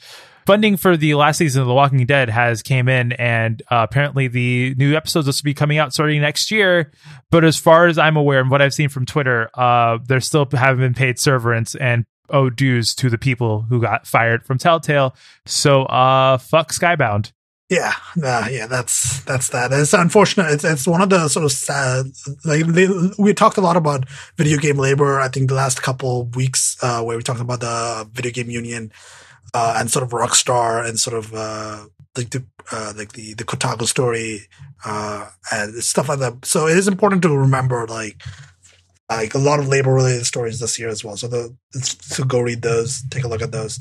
funding for the last season of The Walking Dead has came in, and uh, apparently the new episodes will be coming out starting next year. But as far as I'm aware and what I've seen from Twitter, uh, they still haven't been paid severance and owe dues to the people who got fired from Telltale. So, uh, fuck Skybound. Yeah, uh, yeah, that's that's that. It's unfortunate. It's it's one of the sort of sad. Like we talked a lot about video game labor. I think the last couple weeks, uh, where we talked about the video game union uh, and sort of Rockstar and sort of uh, like the uh, like the the Kotaku story uh, and stuff like that. So it is important to remember like like a lot of labor related stories this year as well. So the so go read those, take a look at those.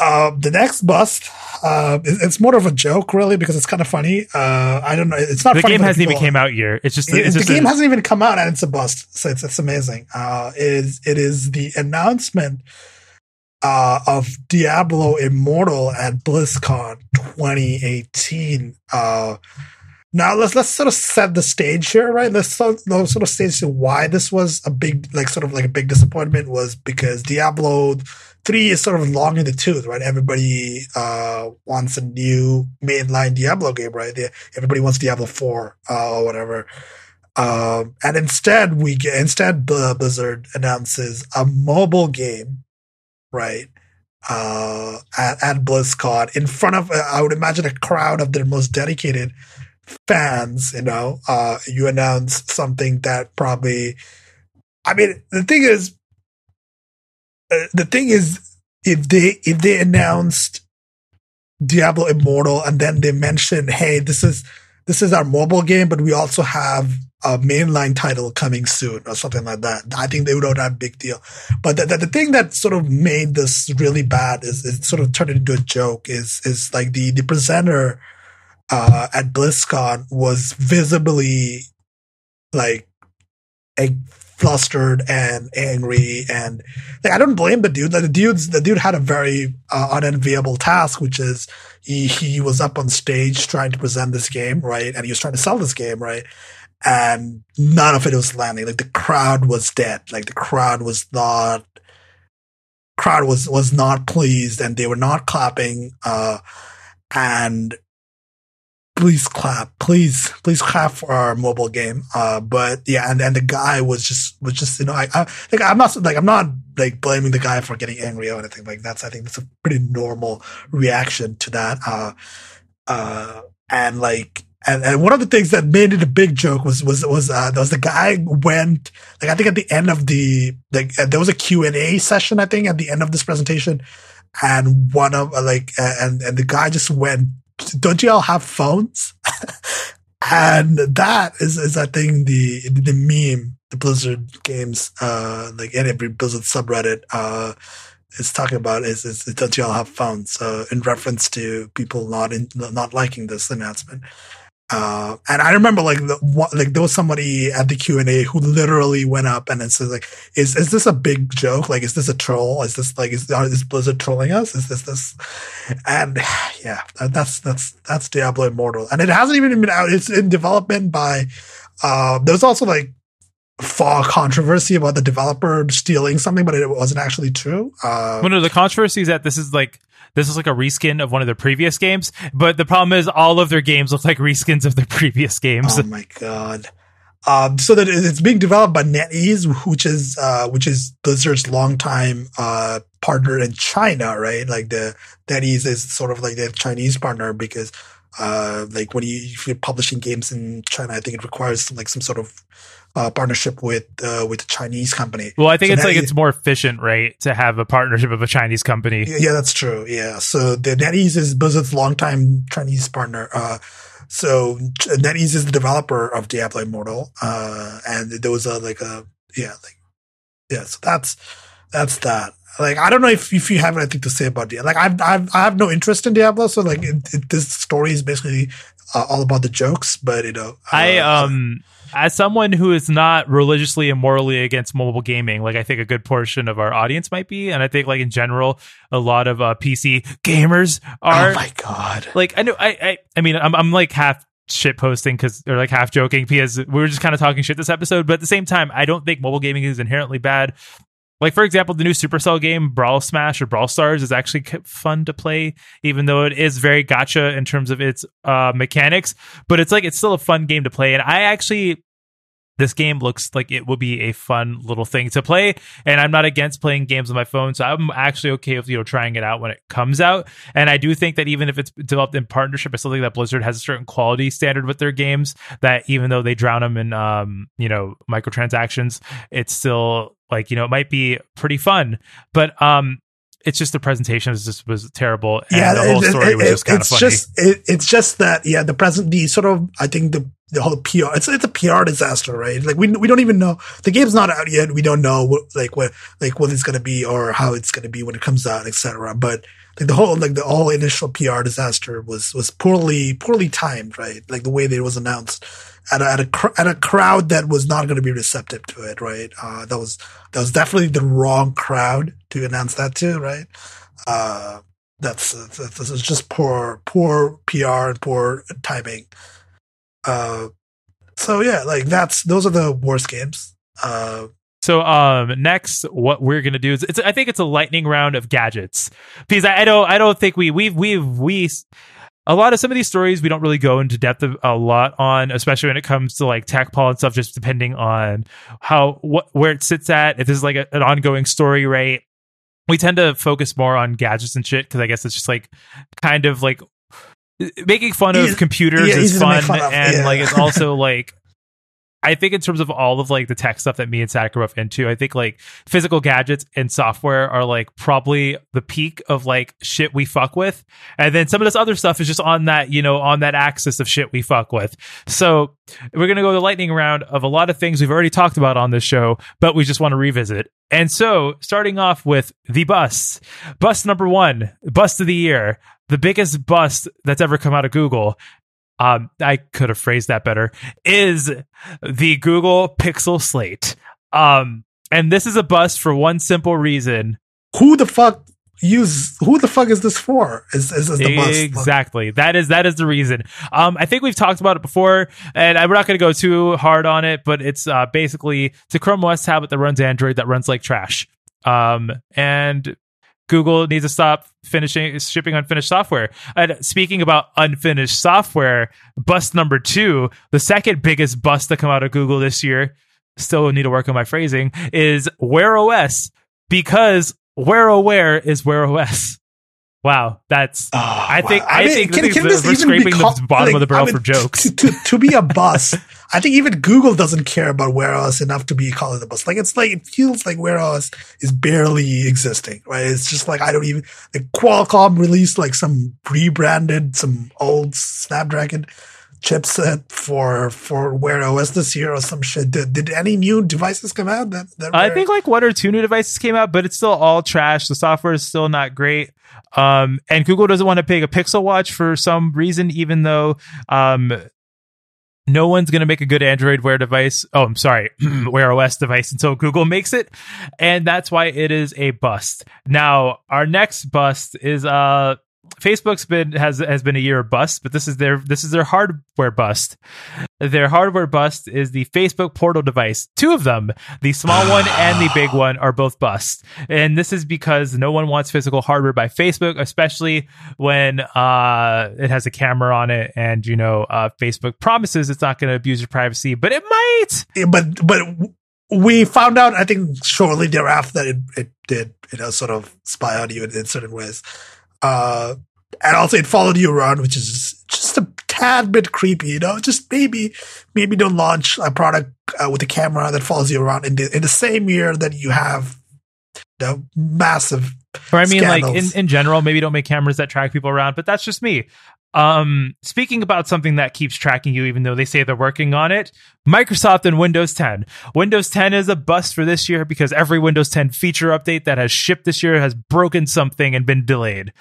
Uh, the next bust, uh, it's more of a joke, really, because it's kind of funny. Uh, I don't know. It's not. The game hasn't even came out yet. It's just, it's the just game a- hasn't even come out, and it's a bust. So it's it's amazing. Uh, it is it is the announcement uh, of Diablo Immortal at BlizzCon 2018. Uh, now let's let's sort of set the stage here, right? Let's sort of, sort of stage why this was a big, like, sort of like a big disappointment was because Diablo three is sort of long in the tooth, right? Everybody uh, wants a new mainline Diablo game, right? Everybody wants Diablo four uh, or whatever. Um, and instead, we get instead Blizzard announces a mobile game right? Uh, at, at BlizzCon in front of, I would imagine a crowd of their most dedicated fans, you know, uh, you announce something that probably, I mean, the thing is, uh, the thing is, if they, if they announced Diablo Immortal and then they mentioned, hey, this is, this is our mobile game, but we also have a mainline title coming soon or something like that. I think they would have a big deal. But the, the, the, thing that sort of made this really bad is it sort of turned into a joke is, is like the, the presenter, uh, at BlizzCon was visibly like flustered and angry and like I don't blame the dude. The dude's the dude had a very uh, unenviable task, which is he he was up on stage trying to present this game, right? And he was trying to sell this game, right? and none of it was landing. Like the crowd was dead. Like the crowd was not crowd was was not pleased and they were not clapping uh and please clap please please clap for our mobile game. Uh but yeah and and the guy was just was just you know I, I like i'm not like i'm not like blaming the guy for getting angry or anything like that's i think that's a pretty normal reaction to that. Uh uh and like and, and one of the things that made it a big joke was was was uh, was the guy went like I think at the end of the like uh, there was a Q and A session I think at the end of this presentation, and one of uh, like uh, and and the guy just went, "Don't you all have phones?" and that is is I think the the meme the Blizzard games uh like every Blizzard subreddit uh is talking about is, is don't you all have phones uh, in reference to people not in, not liking this announcement uh, and I remember like the, like there was somebody at the Q and A who literally went up and says like, is is this a big joke? Like, is this a troll? Is this like is, is Blizzard trolling us? Is this this? And yeah, that's that's that's Diablo Immortal, and it hasn't even been out. It's in development by. Uh, there's also like far controversy about the developer stealing something, but it wasn't actually true. Uh, well, no, the controversy is that this is like this is like a reskin of one of their previous games. But the problem is all of their games look like reskins of their previous games. Oh my god. Um, so that it's being developed by NetEase, which is uh, which is Blizzard's longtime uh, partner in China, right? Like the NetEase is sort of like their Chinese partner because uh, like when you if you're publishing games in China, I think it requires like some sort of uh, partnership with uh, with a Chinese company. Well, I think So it's like it's more efficient, right, to have a partnership of a Chinese company. Yeah, that's true. Yeah. So the NetEase is Blizzard's longtime Chinese partner. Uh, so NetEase is the developer of Diablo Immortal. Uh, and there was a, like a, yeah, like, yeah, so that's, that's that. Like, I don't know if, if you have anything to say about Diablo. Like, I've, I've, I have no interest in Diablo. So like, it, it, this story is basically uh, all about the jokes, but you know, I uh, um as someone who is not religiously and morally against mobile gaming, like I think a good portion of our audience might be, and I think like in general, a lot of uh, PC gamers are oh my God. like I know I I, I mean I'm I'm like half shit posting because they're like half joking because we were just kind of talking shit this episode, but at the same time, I don't think mobile gaming is inherently bad. Like for example, the new Supercell game Brawl Smash or Brawl Stars is actually fun to play, even though it is very gacha in terms of its uh, mechanics. But it's like it's still a fun game to play, and I actually this game looks like it will be a fun little thing to play and i'm not against playing games on my phone so i'm actually okay with you know trying it out when it comes out. And i do think that even if it's developed in partnership i still think that blizzard has a certain quality standard with their games that even though they drown them in um you know microtransactions it's still like you know it might be pretty fun. But um it's just the presentation was just was terrible and yeah, the whole it- story it- was it- just kind of it's funny just it, it's just that yeah, the present the sort of I think the the whole PR it's it's a PR disaster, right? Like we we don't even know the game's not out yet. We don't know what like what like what it's gonna be or how it's gonna be when it comes out, etc. But like the whole like the whole initial PR disaster was was poorly poorly timed, right? Like the way that it was announced at a, at a cr- at a crowd that was not going to be receptive to it, right? Uh, that was that was definitely the wrong crowd to announce that to, right? Uh, that's, that's, that's just poor poor PR and poor timing. Uh, so yeah, like that's those are the worst games. Uh, So um next what we're gonna do is I think it's a lightning round of gadgets. Because I, I don't I don't think we we've we've we a lot of some of these stories we don't really go into depth of, a lot on, especially when it comes to like tech pol and stuff, just depending on how what where it sits at. If this is like a, an ongoing story, right? We tend to focus more on gadgets and shit because I guess it's just like kind of like making fun of computers yeah, is easy to make fun, fun and yeah. like it's also like I think in terms of all of like the tech stuff that me and Zach are into, I think like physical gadgets and software are like probably the peak of like shit we fuck with. And then some of this other stuff is just on that, you know, on that axis of shit we fuck with. So we're going to go the lightning round of a lot of things we've already talked about on this show, but we just want to revisit. And so starting off with the bust, bust number one, bust of the year, the biggest bust that's ever come out of Google um, I could have phrased that better, is the Google Pixel Slate. Um, and this is a bust for one simple reason. who the fuck use who the fuck is this for? Is is, is the bus? Exactly. That is that is the reason. Um, I think we've talked about it before, and I- we're not going to go too hard on it, but it's uh, basically it's a Chrome OS tablet that runs Android that runs like trash. Um, and Google needs to stop finishing shipping unfinished software. And speaking about unfinished software, bust number two, the second biggest bust to come out of Google this year, still need to work on my phrasing, is Wear OS because Wear Aware is Wear OS. Wow, that's Oh, I think- wow. I think this is- we're scraping the bottom of the barrel for jokes. To, to, to be a bus, I think even Google doesn't care about Wear OS enough to be called a bus. Like it's like it feels like Wear OS is barely existing, right? It's just like I don't even like Qualcomm released like some rebranded, some old Snapdragon chipset for for Wear OS this year or some shit. Did, did any new devices come out? That, that I were- think like one or two new devices came out, but it's still all trash. The software is still not great. Um, and Google doesn't want to pick a Pixel Watch for some reason, even though um, no one's going to make a good Android Wear device. Oh, I'm sorry, Wear OS device until Google makes it, and that's why it is a bust. Now, our next bust is uh. Facebook's been has has been a year of bust, but this is their this is their hardware bust. Their hardware bust is the Facebook portal device. Two of them, the small one and the big one, are both bust. And this is because no one wants physical hardware by Facebook, especially when uh, it has a camera on it, and you know uh, Facebook promises it's not going to abuse your privacy, but it might. Yeah, but but we found out I think shortly thereafter that it, it did you know sort of spy on you in, in certain ways. Uh, and also it followed you around, which is just a tad bit creepy. You know, just maybe maybe don't launch a product uh, with a camera that follows you around in the in the same year that you have the massive. Or I mean, scandals. like in, in general, maybe don't make cameras that track people around, but that's just me. Um, speaking about something that keeps tracking you, even though they say they're working on it, Microsoft and Windows 10. Windows 10 is a bust for this year because every Windows 10 feature update that has shipped this year has broken something and been delayed.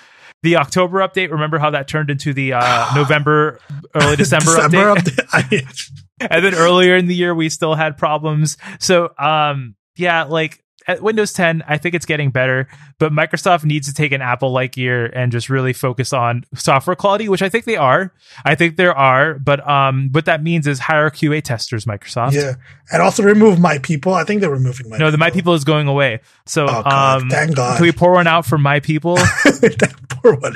The October update, remember how that turned into the uh, November, early December, December update? update. and then earlier in the year we still had problems so um yeah like windows 10 i think it's getting better but microsoft needs to take an apple like year and just really focus on software quality which i think they are i think there are but um what that means is hire qa testers microsoft yeah, and also remove my people. I think they're removing my. no the my people is going away so Oh, God. um Thank God. can we pour one out for my people poor one.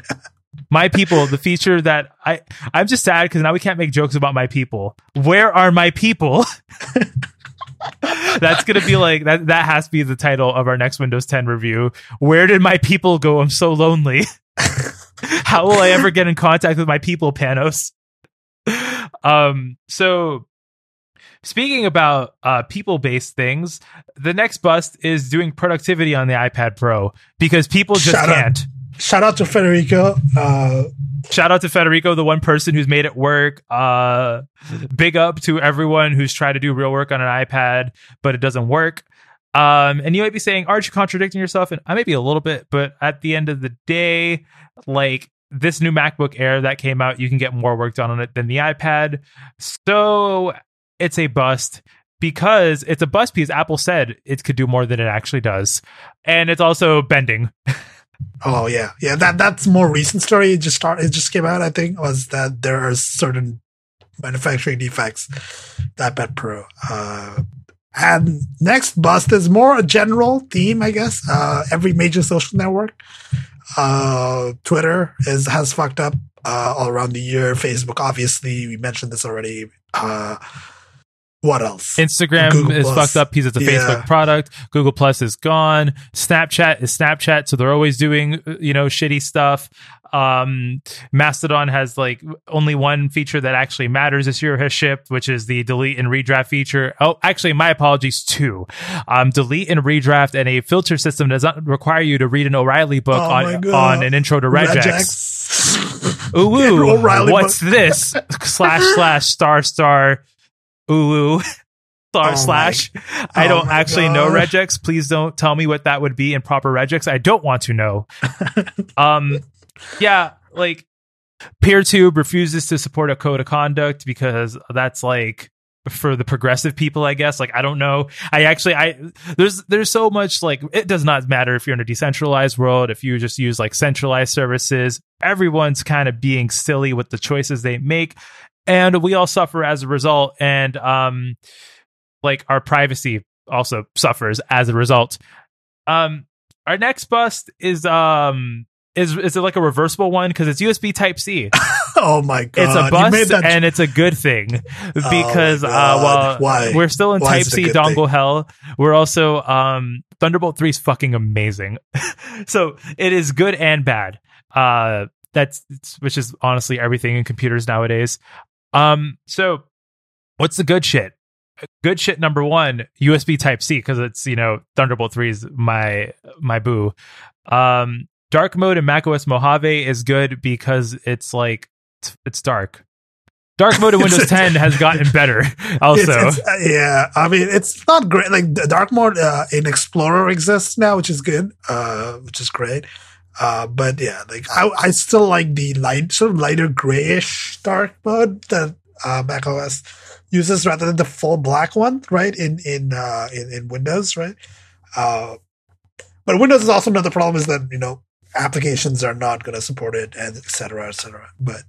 my people the feature that i i'm just sad because now we can't make jokes about my people where are my people that's gonna be like that that has to be the title of our next windows 10 review. Where did my people go? I'm so lonely. How will i ever get in contact with my people panos? Um so speaking about uh people based things the next bust is doing productivity on the ipad pro because people just Shut can't Shout out to Federico. Uh, shout out to Federico, the one person who's made it work. Uh, big up to everyone who's tried to do real work on an iPad, but it doesn't work. Um, and you might be saying, aren't you contradicting yourself? And I may be a little bit, but at the end of the day, like this new MacBook Air that came out, you can get more work done on it than the iPad. So it's a bust because it's a bust because Apple said it could do more than it actually does. And it's also bending. oh yeah, yeah. That that's more recent story. It just start. It just came out. I think was that there are certain manufacturing defects. That iPad Pro. Uh, and next bust is more a general theme, I guess. Uh, every major social network, uh, Twitter is has fucked up uh, all around the year. Facebook, obviously, we mentioned this already. What else? Instagram Google is Plus. fucked up because it's a Yeah. Facebook product. Google Plus is gone. Snapchat is Snapchat, so they're always doing uh, you know shitty stuff. Um, Mastodon has like only one feature that actually matters this year has shipped, which is the delete and redraft feature. Oh, actually, my apologies. Two, um, delete and redraft, and a filter system does not require you to read an O'Reilly book Oh on on an intro to regex. Ooh, ooh what's this? slash slash star star ooh ooh star Oh slash. I oh don't my actually know gosh. regex. Please don't tell me what that would be in proper regex. I don't want to know. um, yeah, like PeerTube refuses to support a code of conduct because that's like for the progressive people i guess like i don't know i actually i there's there's so much like it does not matter if you're in a decentralized world if you just use like centralized services everyone's kind of being silly with the choices they make and we all suffer as a result and um like our privacy also suffers as a result. Um our next bust is um is is it like a reversible one? Because it's usb type c. Oh my god! it's a bust that- and it's a good thing because my uh well Why? we're still in Why type is it a c dongle thing? hell we're also um thunderbolt 3 is fucking amazing. So it is good and bad. Uh that's which is honestly everything in computers nowadays um so what's the good shit good shit number one usb type c because it's you know thunderbolt 3 is my my boo um dark mode in macOS Mojave is good because it's like it's- it's dark. Dark mode in Windows 10 has gotten better. Also, It's- it's, uh, yeah, I mean, it's not great. Like dark mode uh, in Explorer exists now, which is good, uh, which is great. Uh, but yeah, like I, I still like the light, sort of lighter grayish dark mode that uh, Mac OS uses rather than the full black one, right? In in uh, in, in Windows, right? Uh, but Windows is also another problem is that you know applications are not going to support it, and et cetera, et cetera. But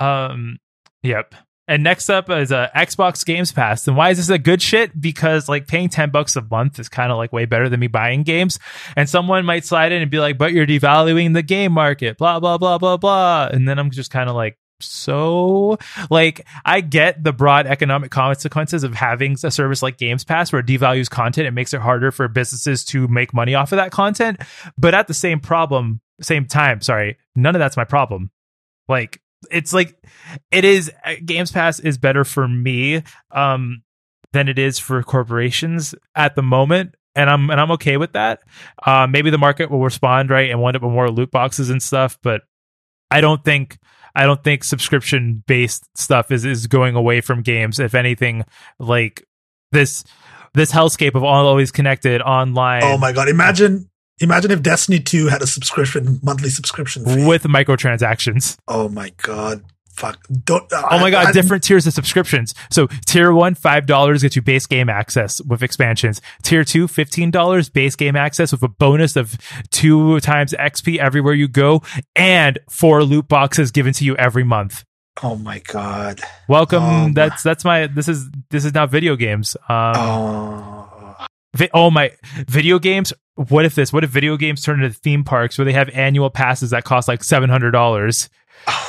um, yep. And next up is uh, Xbox Games Pass. And why is this a good shit? Because like paying 10 bucks a month is kind of like way better than me buying games. And someone might slide in and be like, but you're devaluing the game market, blah, blah, blah, blah, blah. And then I'm just kind of like, so like I get the broad economic consequences of having a service like Games Pass where it devalues content. It makes it harder for businesses to make money off of that content. But at the same problem, same time, sorry, none of that's my problem. Like it's like it is uh, Games Pass is better for me um than it is for corporations at the moment and I'm and I'm okay with that. Uh, maybe the market will respond right and wind up with more loot boxes and stuff, but I don't think I don't think subscription based stuff is is going away from games. If anything, like this this hellscape of all always connected online. Oh my god! Imagine imagine if Destiny Two had a subscription monthly subscription fee. with microtransactions. Oh my god! Fuck! Don't. Oh my god, I- I- different tiers of subscriptions. So tier one, five dollars gets you base game access with expansions. Tier two, fifteen dollars base game access with a bonus of two times XP everywhere you go, and four loot boxes given to you every month. Oh my god! Welcome. Oh that's that's my. This is this is not video games. Um, Oh. Vi- oh my video games. What if this? What if video games turn into theme parks where they have annual passes that cost like seven hundred dollars?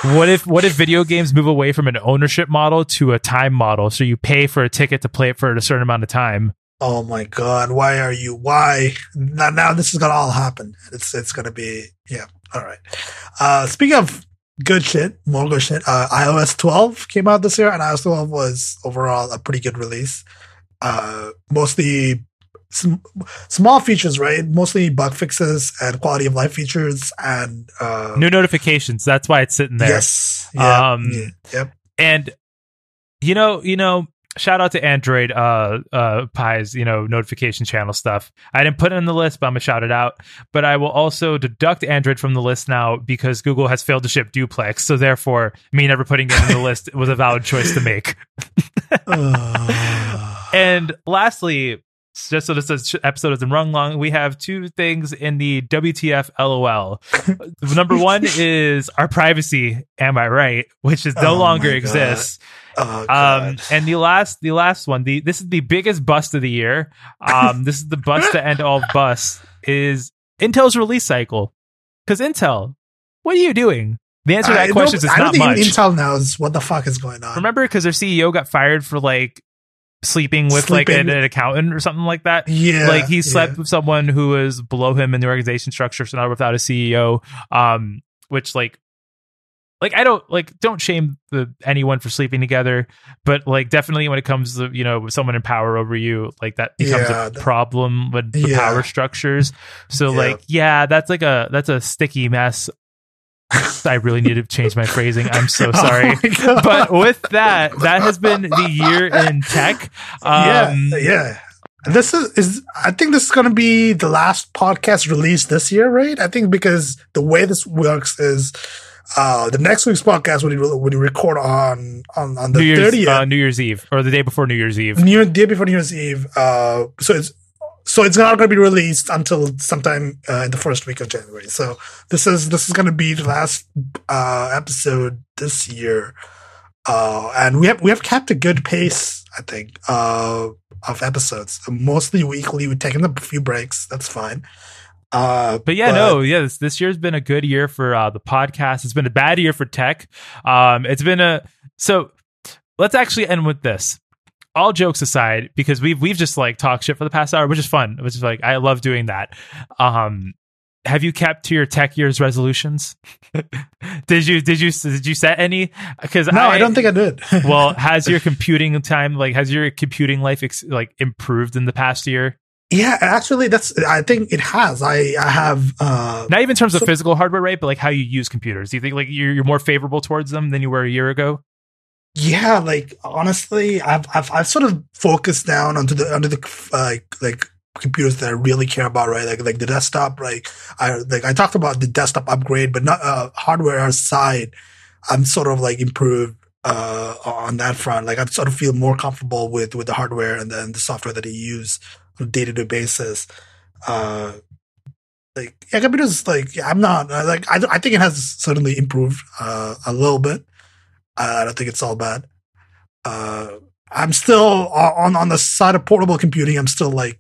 What if what if video games move away from an ownership model to a time model? So you pay for a ticket to play it for a certain amount of time. Oh my god! Why are you? Why now? Now this is gonna all happen. It's it's gonna be yeah. All right. Uh, speaking of good shit, more good shit. Uh, iOS 12 came out this year, and iOS 12 was overall a pretty good release. Uh, mostly sm- small features, right? Mostly bug fixes and quality of life features, and uh, New notifications. That's why it's sitting there. yes, yeah, Um, yeah, yep. and you know you know shout out to android uh uh Pie's you know notification channel stuff i didn't put it in the list but i'm gonna shout it out but i will also deduct android from the list now because google has failed to ship duplex so therefore me never putting it in the list was a valid choice to make Uh, and lastly just so this episode isn't run long, we have two things in the WTF LOL. Number one is our privacy, am I right? Which is no Oh longer exists. oh, Um, and the last, the last one, the this is the biggest bust of the year. Um, this is the bust to end all busts. Is Intel's release cycle? Because Intel, what are you doing? The answer to that don't- question is I don't much. Intel knows what the fuck is going on. Remember, because their CEO got fired for like sleeping with like an, an accountant or something like that. Yeah, like he slept yeah. with someone who was below him in the organization structure, so now without a CEO. Um, which like, like I don't like don't shame the anyone for sleeping together, but like definitely when it comes to you know with someone in power over you, like that becomes Yeah, a that- problem with the Yeah. power structures. So like, yeah, that's like a that's a sticky mess. I really need to change my phrasing. I'm so sorry. Oh but with that, that has been the year in tech. Um, yeah, yeah. This is, is I think this is going to be the last podcast released this year, right? I think because the way this works is uh the next week's podcast you when record on on on the New thirtieth, uh, New Year's Eve or the day before New Year's Eve. New day before New Year's Eve. Uh, so it's so it's not going to be released until sometime uh, in the first week of January. So this is this is going to be the last uh, episode this year, uh, and we have we have kept a good pace. I think uh, of episodes, mostly weekly. We've taken a few breaks. That's fine. Uh, But yeah, no, yeah, this, this year's been a good year for uh, the podcast. It's been a bad year for tech. Um, it's been a so. Let's actually end with this. All jokes aside, because we've we've just like talked shit for the past hour, which is fun. Which is like I love doing that. Um, have you kept to your tech year's resolutions? did you did you did you set any? Because No, I, don't think I did. well, has your computing time like has your computing life ex- like improved in the past year? yeah, actually, that's. I think it has. I I have. Uh, Not even in terms of physical hardware, right? But like how you use computers. Do you think like you're, you're more favorable towards them than you were a year ago? Yeah, like honestly, I've I've I've sort of focused down onto the onto the uh, like like computers that I really care about, right? Like like the desktop, like I like I talked about the desktop upgrade, but not uh, hardware side. I'm sort of like improved uh on that front. Like I sort of feel more comfortable with with the hardware and then the software that I use on a day to day basis. Uh like yeah, computers like I'm not uh, like I I think it has certainly improved uh a little bit. I don't think it's all bad. Uh, I'm still on on the side of portable computing. I'm still like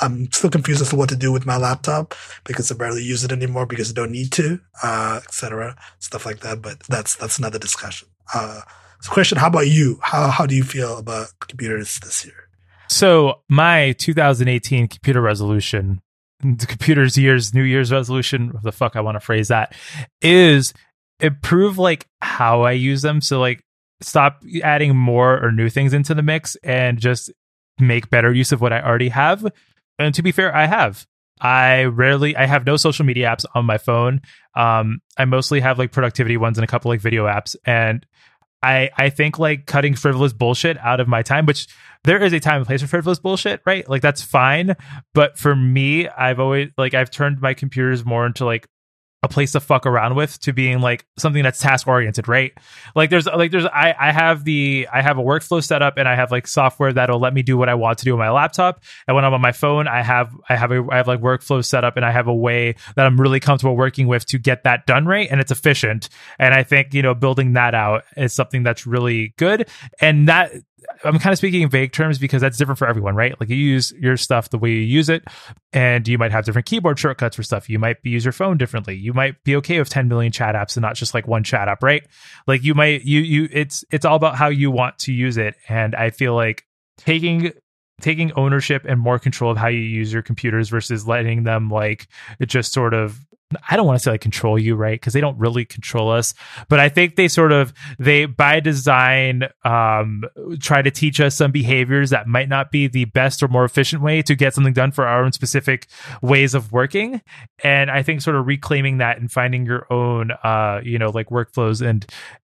I'm still confused as to what to do with my laptop because I barely use it anymore because I don't need to, uh, etc. Stuff like that. But that's that's another discussion. Uh, so, question: How about you? How how do you feel about computers this year? So my 2018 computer resolution the computer's year's New Year's resolution, the fuck I want to phrase that, is improve like how I use them. So like stop adding more or new things into the mix and just make better use of what I already have. And to be fair, I have. I rarely I have no social media apps on my phone. Um I mostly have like productivity ones and a couple like video apps and I I think like cutting frivolous bullshit out of my time, which there is a time and place for frivolous bullshit, right? Like that's fine. But for me, I've always like I've turned my computers more into like a place to fuck around with to being like something that's task oriented, right? Like there's like there's I I have the I have a workflow set up and I have like software that'll let me do what I want to do on my laptop. And when I'm on my phone, I have I have a I have like workflow set up and I have a way that I'm really comfortable working with to get that done right and it's efficient. And I think, you know, building that out is something that's really good. And that I'm kind of speaking in vague terms because that's different for everyone, right? Like you use your stuff the way you use it, and you might have different keyboard shortcuts for stuff. You might use your phone differently. You might be okay with 10 million chat apps and not just like one chat app, right? Like you might you you it's it's all about how you want to use it, and I feel like taking taking ownership and more control of how you use your computers versus letting them like just sort of I don't want to say like control you, right? Because they don't really control us, but I think they sort of they by design um, try to teach us some behaviors that might not be the best or more efficient way to get something done for our own specific ways of working. And I think sort of reclaiming that and finding your own, uh, you know, like workflows and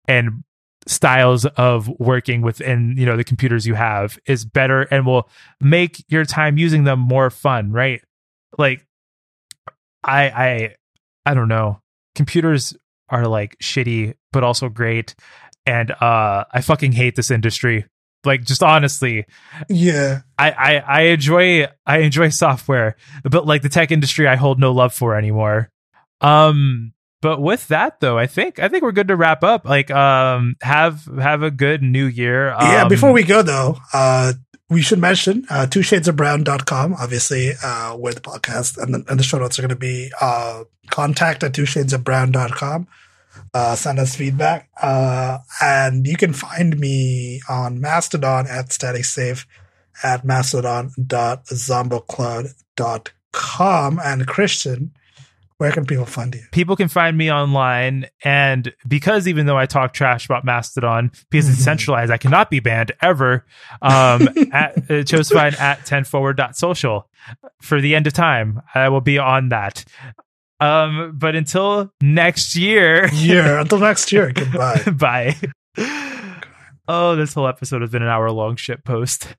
and styles of working within you know the computers you have is better and will make your time using them more fun right like i i I don't know. Computers are like shitty, but also great. And uh I fucking hate this industry. Like just honestly. Yeah. I, I, I enjoy I enjoy software, but like the tech industry I hold no love for anymore. Um but with that though, I think I think we're good to wrap up. Like um have have a good new year. Um, yeah, before we go though, uh we should mention uh, two shades of brown.com, obviously, uh, where the podcast and the, and the show notes are going to be uh, contact at two shades of brown.com. Uh, send us feedback. Uh, and you can find me on Mastodon at static safe at mastodon.zombocloud.com. And Christian, where can people find you? People can find me online. And because even though I talk trash about Mastodon, because it's centralized, I cannot be banned ever. Um, at, uh, chose find at 10forward.social for the end of time. I will be on that. Um, but until next year. Yeah, until next year. Goodbye. Bye. Oh, this whole episode has been an hour long shit post.